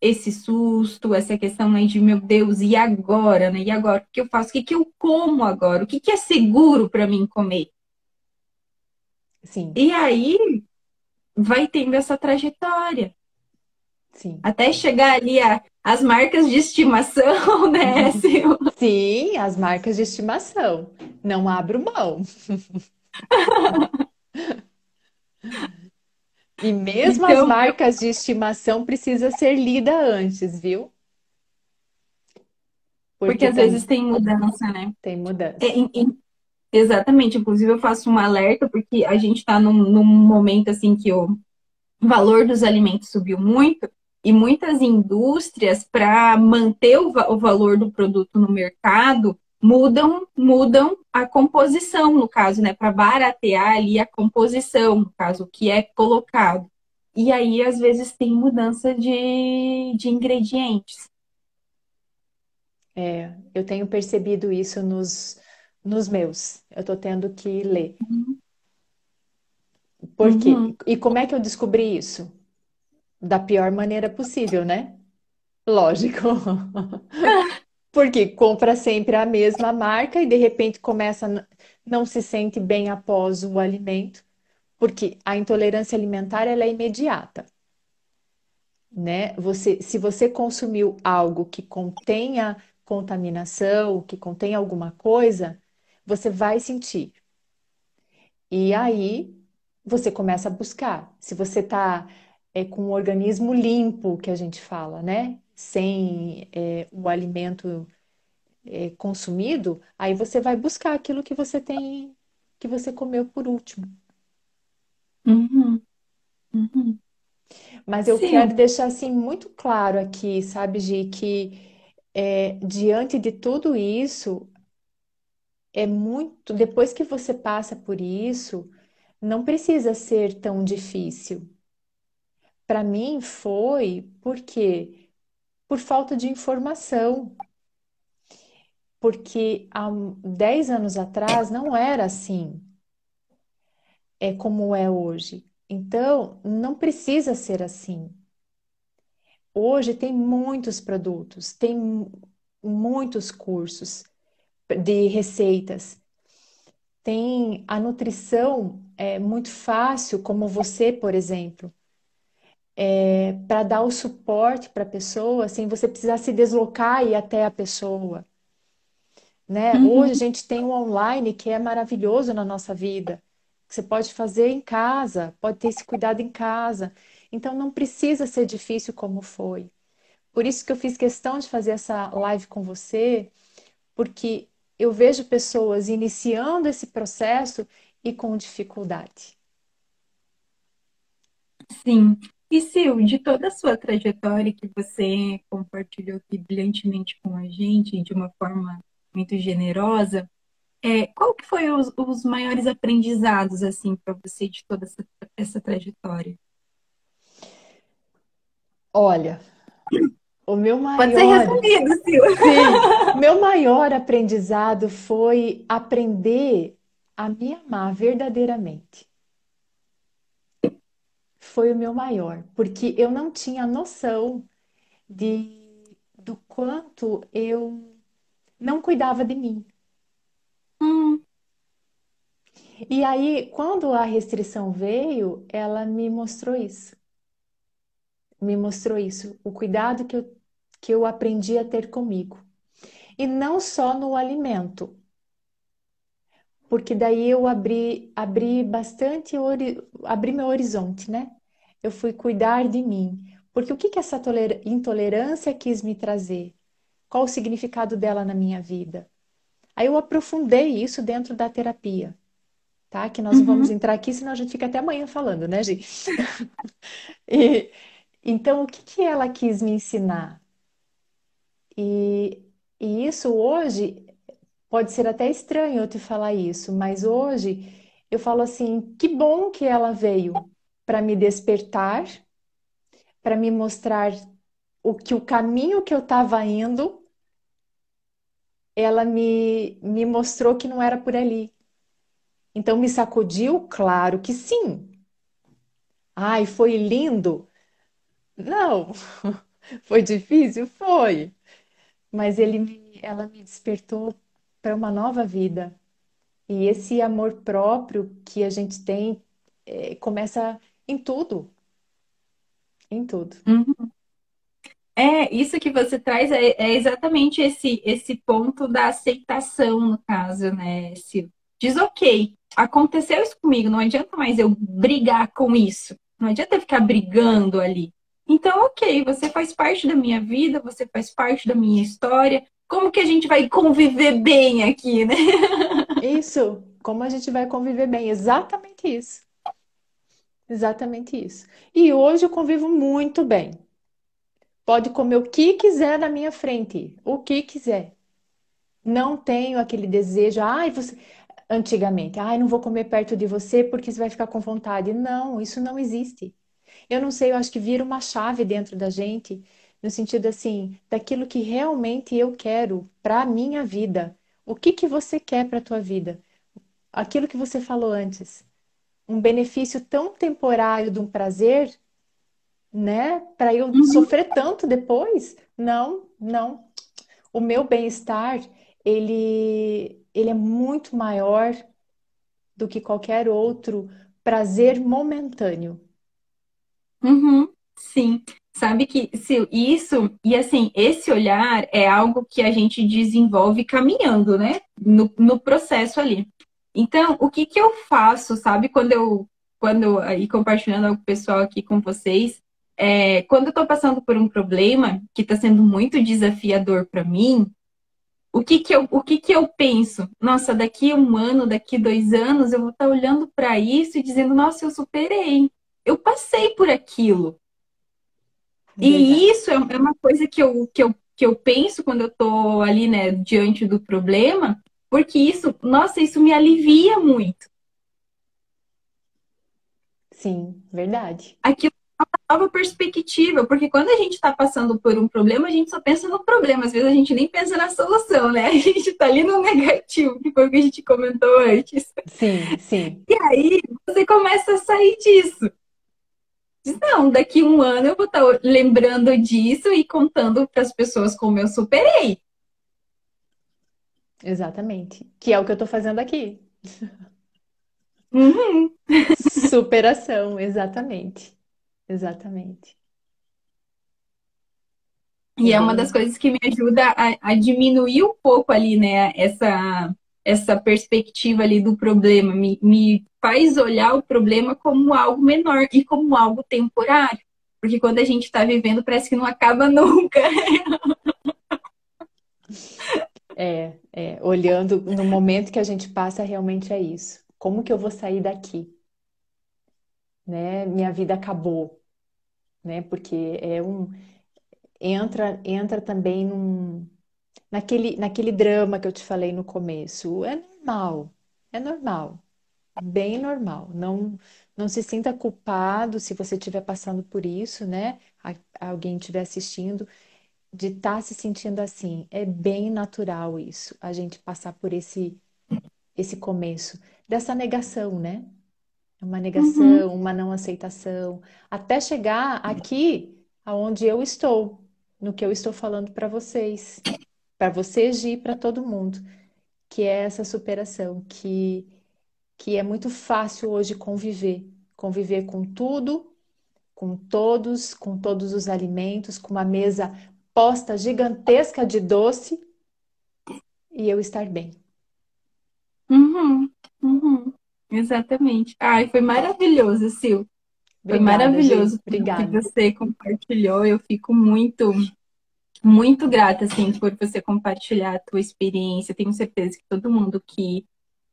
D: esse susto, essa questão aí de, meu Deus, e agora, né? E agora? O que eu faço? O que que eu como agora? O que que é seguro para mim comer?
B: Sim,
D: E aí vai tendo essa trajetória,
B: sim.
D: até chegar ali a, as marcas de estimação, né, Sil?
B: Sim, as marcas de estimação. Não abro mão. E mesmo as
D: Então,
B: marcas de estimação precisa ser lida antes, viu?
D: porque
B: Porque
D: às
B: também
D: vezes tem mudança, né?
B: tem
D: É,
B: mudança.
D: em- em- exatamente, inclusive eu faço um alerta, porque a gente está num, num momento assim que o valor dos alimentos subiu muito, e muitas indústrias, para manter o, o valor do produto no mercado, mudam, mudam a composição, no caso, né? Para baratear ali a composição, no caso, o que é colocado. E aí, às vezes, tem mudança de, de ingredientes.
B: É, eu tenho percebido isso nos, nos meus. Eu tô tendo que ler. Por quê?
D: Uhum.
B: E como é que eu descobri isso? Da pior maneira possível, né? Lógico. Porque compra sempre a mesma marca e de repente começa a não se sente bem após o alimento, porque a intolerância alimentar ela é imediata, né? Você, se você consumiu algo que contenha contaminação, que contenha alguma coisa, você vai sentir. E aí você começa a buscar. Se você está com o organismo limpo, que a gente fala, né? Sem é, o alimento é, consumido, aí você vai buscar aquilo que você tem, que você comeu por último.
D: Uhum. Uhum.
B: Mas eu quero
D: Sim.
B: deixar assim muito claro aqui, sabe, Gi, que é, diante de tudo isso, é muito. Depois que você passa por isso, não precisa ser tão difícil. Para mim foi porque por falta de informação, porque há 10 anos atrás não era assim, é como é hoje. Então, não precisa ser assim. Hoje tem muitos produtos, tem muitos cursos de receitas. Tem a nutrição é muito fácil, como você, por exemplo, é, para dar o suporte para a pessoa, sem você precisar se deslocar e ir até a pessoa, né? Hoje a
D: Uhum.
B: gente tem um online que é maravilhoso na nossa vida. Você pode fazer em casa, pode ter esse cuidado em casa. Então não precisa ser difícil como foi. Por isso que eu fiz questão de fazer essa live com você, porque eu vejo pessoas iniciando esse processo e com dificuldade.
D: Sim. E Sil, de toda a sua trajetória que você compartilhou aqui brilhantemente com a gente, de uma forma muito generosa, é, qual que foi os, os maiores aprendizados assim para você de toda essa, essa trajetória?
B: Olha, o meu
D: Pode ser
B: maior,
D: resumido, Sil.
B: sim, meu maior aprendizado foi aprender a me amar verdadeiramente. Foi o meu maior, porque eu não tinha noção de do quanto eu não cuidava de mim.
D: Hum,
B: E aí, quando a restrição veio, ela me mostrou isso. Me mostrou isso, o cuidado que eu, que eu aprendi a ter comigo. E não só no alimento, porque daí eu abri, abri bastante, ori- abri meu horizonte, né? Eu fui cuidar de mim. Porque o que que essa toler- intolerância quis me trazer? Qual o significado dela na minha vida? Aí eu aprofundei isso dentro da terapia, tá? Que nós não vamos
D: uhum,
B: entrar aqui, senão a gente fica até amanhã falando, né, Gi? E, então, o que que ela quis me ensinar? E, e isso hoje pode ser até estranho eu te falar isso, mas hoje eu falo assim, que bom que ela veio para me despertar, para me mostrar o que o caminho que eu estava indo, ela me, me mostrou que não era por ali. Então me sacudiu, claro que sim. Ai, foi lindo? Não. Foi difícil? Foi. Mas ele me- ela me despertou para uma nova vida. E esse amor próprio que a gente tem, eh, começa em tudo, em tudo.
D: uhum. É, isso que você traz é, é exatamente esse, esse ponto da aceitação, no caso, né, Sil? Diz, ok, aconteceu isso comigo, não adianta mais eu brigar com isso, não adianta eu ficar brigando ali. Então, ok, você faz parte da minha vida, você faz parte da minha história, como que a gente vai conviver bem aqui, né?
B: Isso, como a gente vai conviver bem? Exatamente isso. Exatamente isso. E hoje eu convivo muito bem. Pode comer o que quiser na minha frente, o que quiser. Não tenho aquele desejo, ai, você. Antigamente, ai, não vou comer perto de você porque você vai ficar com vontade. Não, isso não existe. Eu não sei, eu acho que vira uma chave dentro da gente, no sentido assim, daquilo que realmente eu quero para a minha vida. O que que você quer para a tua vida? Aquilo que você falou antes. Um benefício tão temporário de um prazer, né? Para eu uhum. sofrer tanto depois? Não, não. O meu bem-estar, ele, ele é muito maior do que qualquer outro prazer momentâneo.
D: Uhum, sim. Sabe que se isso, e assim, esse olhar é algo que a gente desenvolve caminhando, né? No, no processo ali. Então, o que que eu faço, sabe, quando eu, quando, aí compartilhando com o pessoal aqui com vocês, é, quando eu tô passando por um problema que está sendo muito desafiador para mim, o que que, eu, o que que eu penso? Nossa, daqui um ano, daqui dois anos, eu vou estar tá olhando para isso e dizendo, nossa, eu superei. Eu passei por aquilo. E isso é, é uma coisa que eu, que eu, que eu penso quando eu tô ali, né, diante do problema, porque isso, nossa, isso me alivia muito.
B: Sim, verdade.
D: Aquilo é uma nova perspectiva, porque quando a gente está passando por um problema, a gente só pensa no problema, às vezes a gente nem pensa na solução, né? A gente está ali no negativo, que foi o que a gente comentou antes.
B: Sim, sim.
D: E aí você começa a sair disso. Não, daqui um ano eu vou estar tá lembrando disso e contando para as pessoas como eu superei.
B: Exatamente. Que é o que eu estou fazendo aqui.
D: Uhum.
B: Superação, exatamente. Exatamente.
D: E é uma das coisas que me ajuda a, a diminuir um pouco ali, né, essa essa perspectiva ali do problema, me, me faz olhar o problema como algo menor e como algo temporário. Porque quando a gente está vivendo, parece que não acaba nunca.
B: É, é, olhando no momento que a gente passa, realmente é isso. Como que eu vou sair daqui? Né? Minha vida acabou, né? Porque é um entra entra também num naquele, naquele drama que eu te falei no começo. É normal, é normal, bem normal. Não, não se sinta culpado se você estiver passando por isso, né? Alguém estiver assistindo, de estar tá se sentindo assim. É bem natural isso, a gente passar por esse, esse começo dessa negação, né? Uma negação, uhum. uma não aceitação, até chegar aqui aonde eu estou, no que eu estou falando para vocês para você agir e para todo mundo, que é essa superação, que, que é muito fácil hoje conviver, conviver com tudo, com todos, com todos os alimentos, com uma mesa posta gigantesca de doce e eu estar bem.
D: Uhum, uhum, exatamente. Ai, foi maravilhoso, Sil. Foi maravilhoso
B: Obrigada.
D: que você compartilhou. Eu fico muito muito grata, assim, por você compartilhar a tua experiência. Tenho certeza que todo mundo que,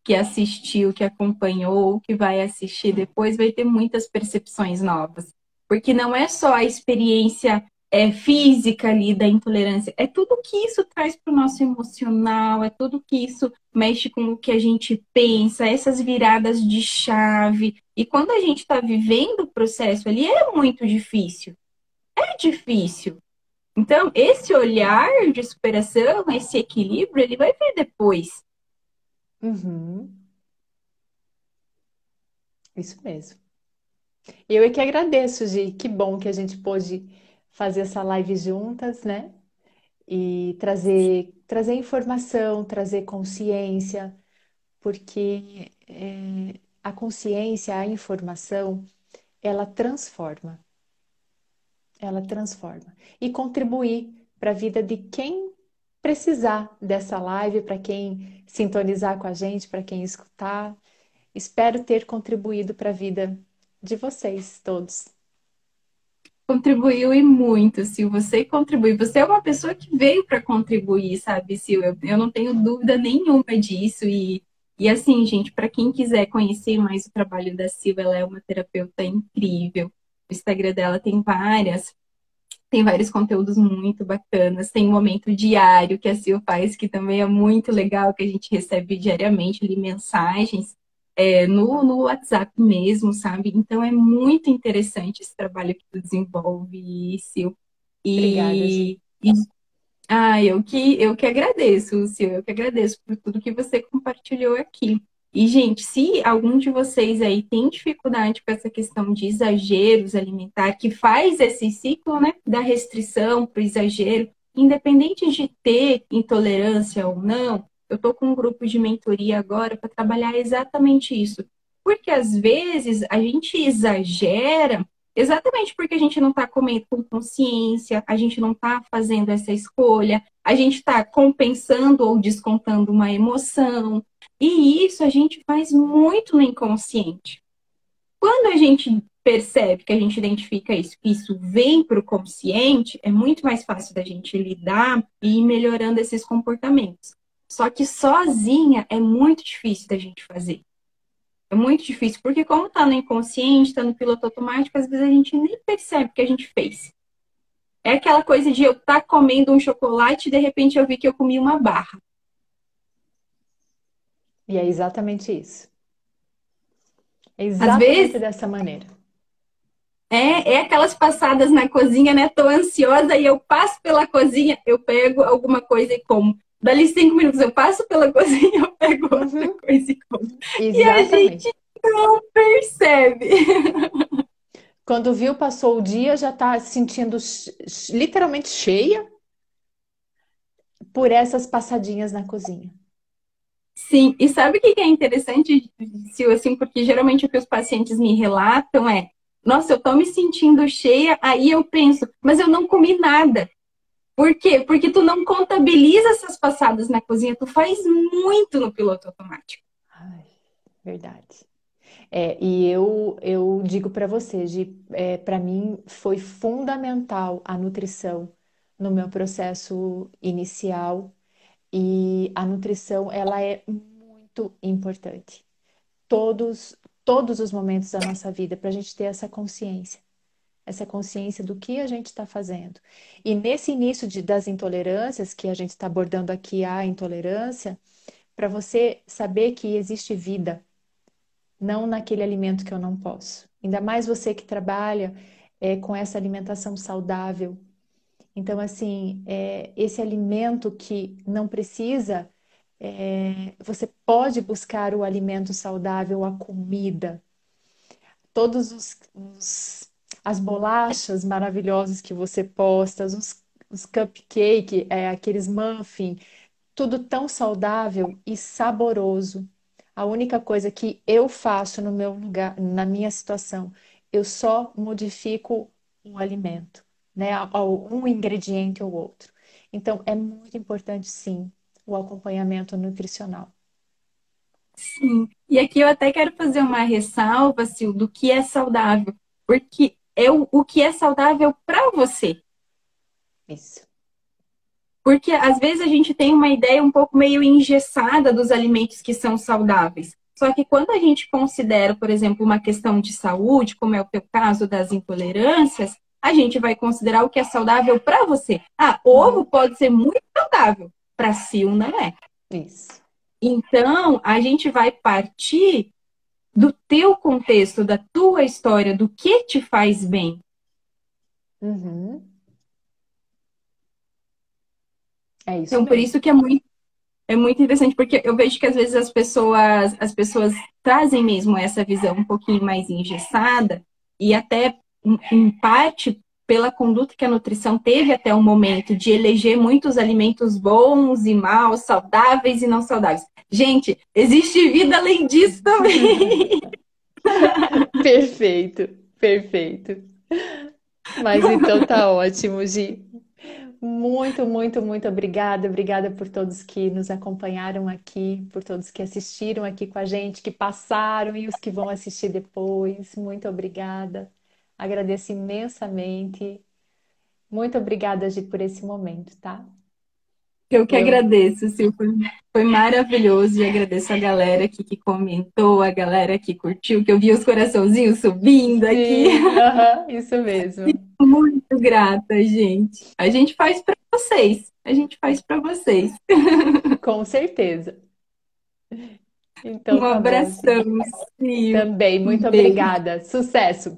D: que assistiu, que acompanhou, que vai assistir depois, vai ter muitas percepções novas. Porque não é só a experiência é, física ali da intolerância, é tudo que isso traz para o nosso emocional, é tudo que isso mexe com o que a gente pensa, essas viradas de chave. E quando a gente está vivendo o processo ali, é muito difícil. É difícil. Então, esse olhar de superação, esse equilíbrio, ele vai vir depois.
B: Uhum. Isso mesmo. Eu é que agradeço, Gi. Que bom que a gente pôde fazer essa live juntas, né? E trazer, trazer informação, trazer consciência, porque é, a consciência, a informação, ela transforma ela transforma. E contribuir para a vida de quem precisar dessa live, para quem sintonizar com a gente, para quem escutar. Espero ter contribuído para a vida de vocês todos.
D: Contribuiu e muito, Sil. Você contribui. Você é uma pessoa que veio para contribuir, sabe, Sil? Eu, eu não tenho dúvida nenhuma disso. E, e assim, gente, para quem quiser conhecer mais o trabalho da Sil, ela é uma terapeuta incrível. O Instagram dela tem várias, tem vários conteúdos muito bacanas. Tem um momento diário que a Sil faz, que também é muito legal, que a gente recebe diariamente ali mensagens é, no, no WhatsApp mesmo, sabe? Então é muito interessante esse trabalho que tu desenvolve, Sil.
B: Obrigada,
D: E,
B: Gi.
D: e ah, eu que eu que agradeço, Lúcio, eu que agradeço por tudo que você compartilhou aqui. E, gente, se algum de vocês aí tem dificuldade com essa questão de exageros alimentar, que faz esse ciclo, né, da restrição para o exagero, independente de ter intolerância ou não, eu estou com um grupo de mentoria agora para trabalhar exatamente isso. Porque às vezes a gente exagera exatamente porque a gente não está comendo com consciência, a gente não está fazendo essa escolha, a gente está compensando ou descontando uma emoção. E isso a gente faz muito no inconsciente. Quando a gente percebe que a gente identifica isso, isso vem para o consciente, é muito mais fácil da gente lidar e ir melhorando esses comportamentos. Só que sozinha é muito difícil da gente fazer. É muito difícil, porque como está no inconsciente, está no piloto automático, às vezes a gente nem percebe o que a gente fez. É aquela coisa de eu estar tá comendo um chocolate e de repente eu vi que eu comi uma barra.
B: E é exatamente isso. É exatamente
D: vezes,
B: dessa maneira.
D: É, é aquelas passadas na cozinha, né? Tô ansiosa e eu passo pela cozinha, eu pego alguma coisa e como. Dali cinco minutos eu passo pela cozinha, eu pego outra uhum. coisa e como.
B: Exatamente.
D: E a gente não percebe.
B: Quando viu, passou o dia, já tá se sentindo literalmente cheia por essas passadinhas na cozinha.
D: Sim, e sabe o que é interessante, Sil, assim, porque geralmente o que os pacientes me relatam é, nossa, eu tô me sentindo cheia, aí eu penso, mas eu não comi nada. Por quê? Porque tu não contabiliza essas passadas na cozinha, tu faz muito no piloto automático.
B: Ai, verdade. É, e eu, eu digo para você, é, para mim foi fundamental a nutrição no meu processo inicial e a nutrição, ela é muito importante. Todos, todos os momentos da nossa vida, para a gente ter essa consciência. Essa consciência do que a gente está fazendo. E nesse início de, das intolerâncias, que a gente está abordando aqui a intolerância, para você saber que existe vida, não naquele alimento que eu não posso. Ainda mais você que trabalha é, com essa alimentação saudável, então, assim, é, esse alimento que não precisa, é, você pode buscar o alimento saudável, a comida, todos os, os as bolachas maravilhosas que você posta, os, os cupcake, é, aqueles muffin, tudo tão saudável e saboroso. A única coisa que eu faço no meu lugar, na minha situação, eu só modifico o alimento né, um ingrediente ou outro. Então, é muito importante, sim, o acompanhamento nutricional.
D: Sim. E aqui eu até quero fazer uma ressalva, Sil, do que é saudável, porque é o, o que é saudável para você.
B: Isso.
D: Porque às vezes a gente tem uma ideia um pouco meio engessada dos alimentos que são saudáveis. Só que quando a gente considera, por exemplo, uma questão de saúde, como é o teu caso das intolerâncias, a gente vai considerar o que é saudável para você. Ah, ovo pode ser muito saudável, para Sil não é.
B: Isso.
D: Então, a gente vai partir do teu contexto, da tua história, do que te faz bem.
B: Uhum. É isso.
D: Então,
B: mesmo.
D: por isso que é muito é muito interessante, porque eu vejo que às vezes as pessoas, as pessoas trazem mesmo essa visão um pouquinho mais engessada e até em parte pela conduta que a nutrição teve até o momento de eleger muitos alimentos bons e maus, saudáveis e não saudáveis. Gente, existe vida além disso também.
B: perfeito, perfeito. Mas então tá ótimo, Gi. Muito, muito, muito obrigada. Obrigada por todos que nos acompanharam aqui, por todos que assistiram aqui com a gente, que passaram e os que vão assistir depois. Muito obrigada. Agradeço imensamente. Muito obrigada, Gi, por esse momento, tá?
D: Eu que Eu... agradeço, Sil. Foi, foi maravilhoso e agradeço a galera aqui que comentou, a galera que curtiu, que eu vi os coraçãozinhos subindo aqui.
B: Sim, isso mesmo.
D: Muito grata, gente. A gente faz para vocês. A gente faz para vocês.
B: Com certeza. Então,
D: um tá abração,
B: Sil. Também, muito um obrigada. Sucesso!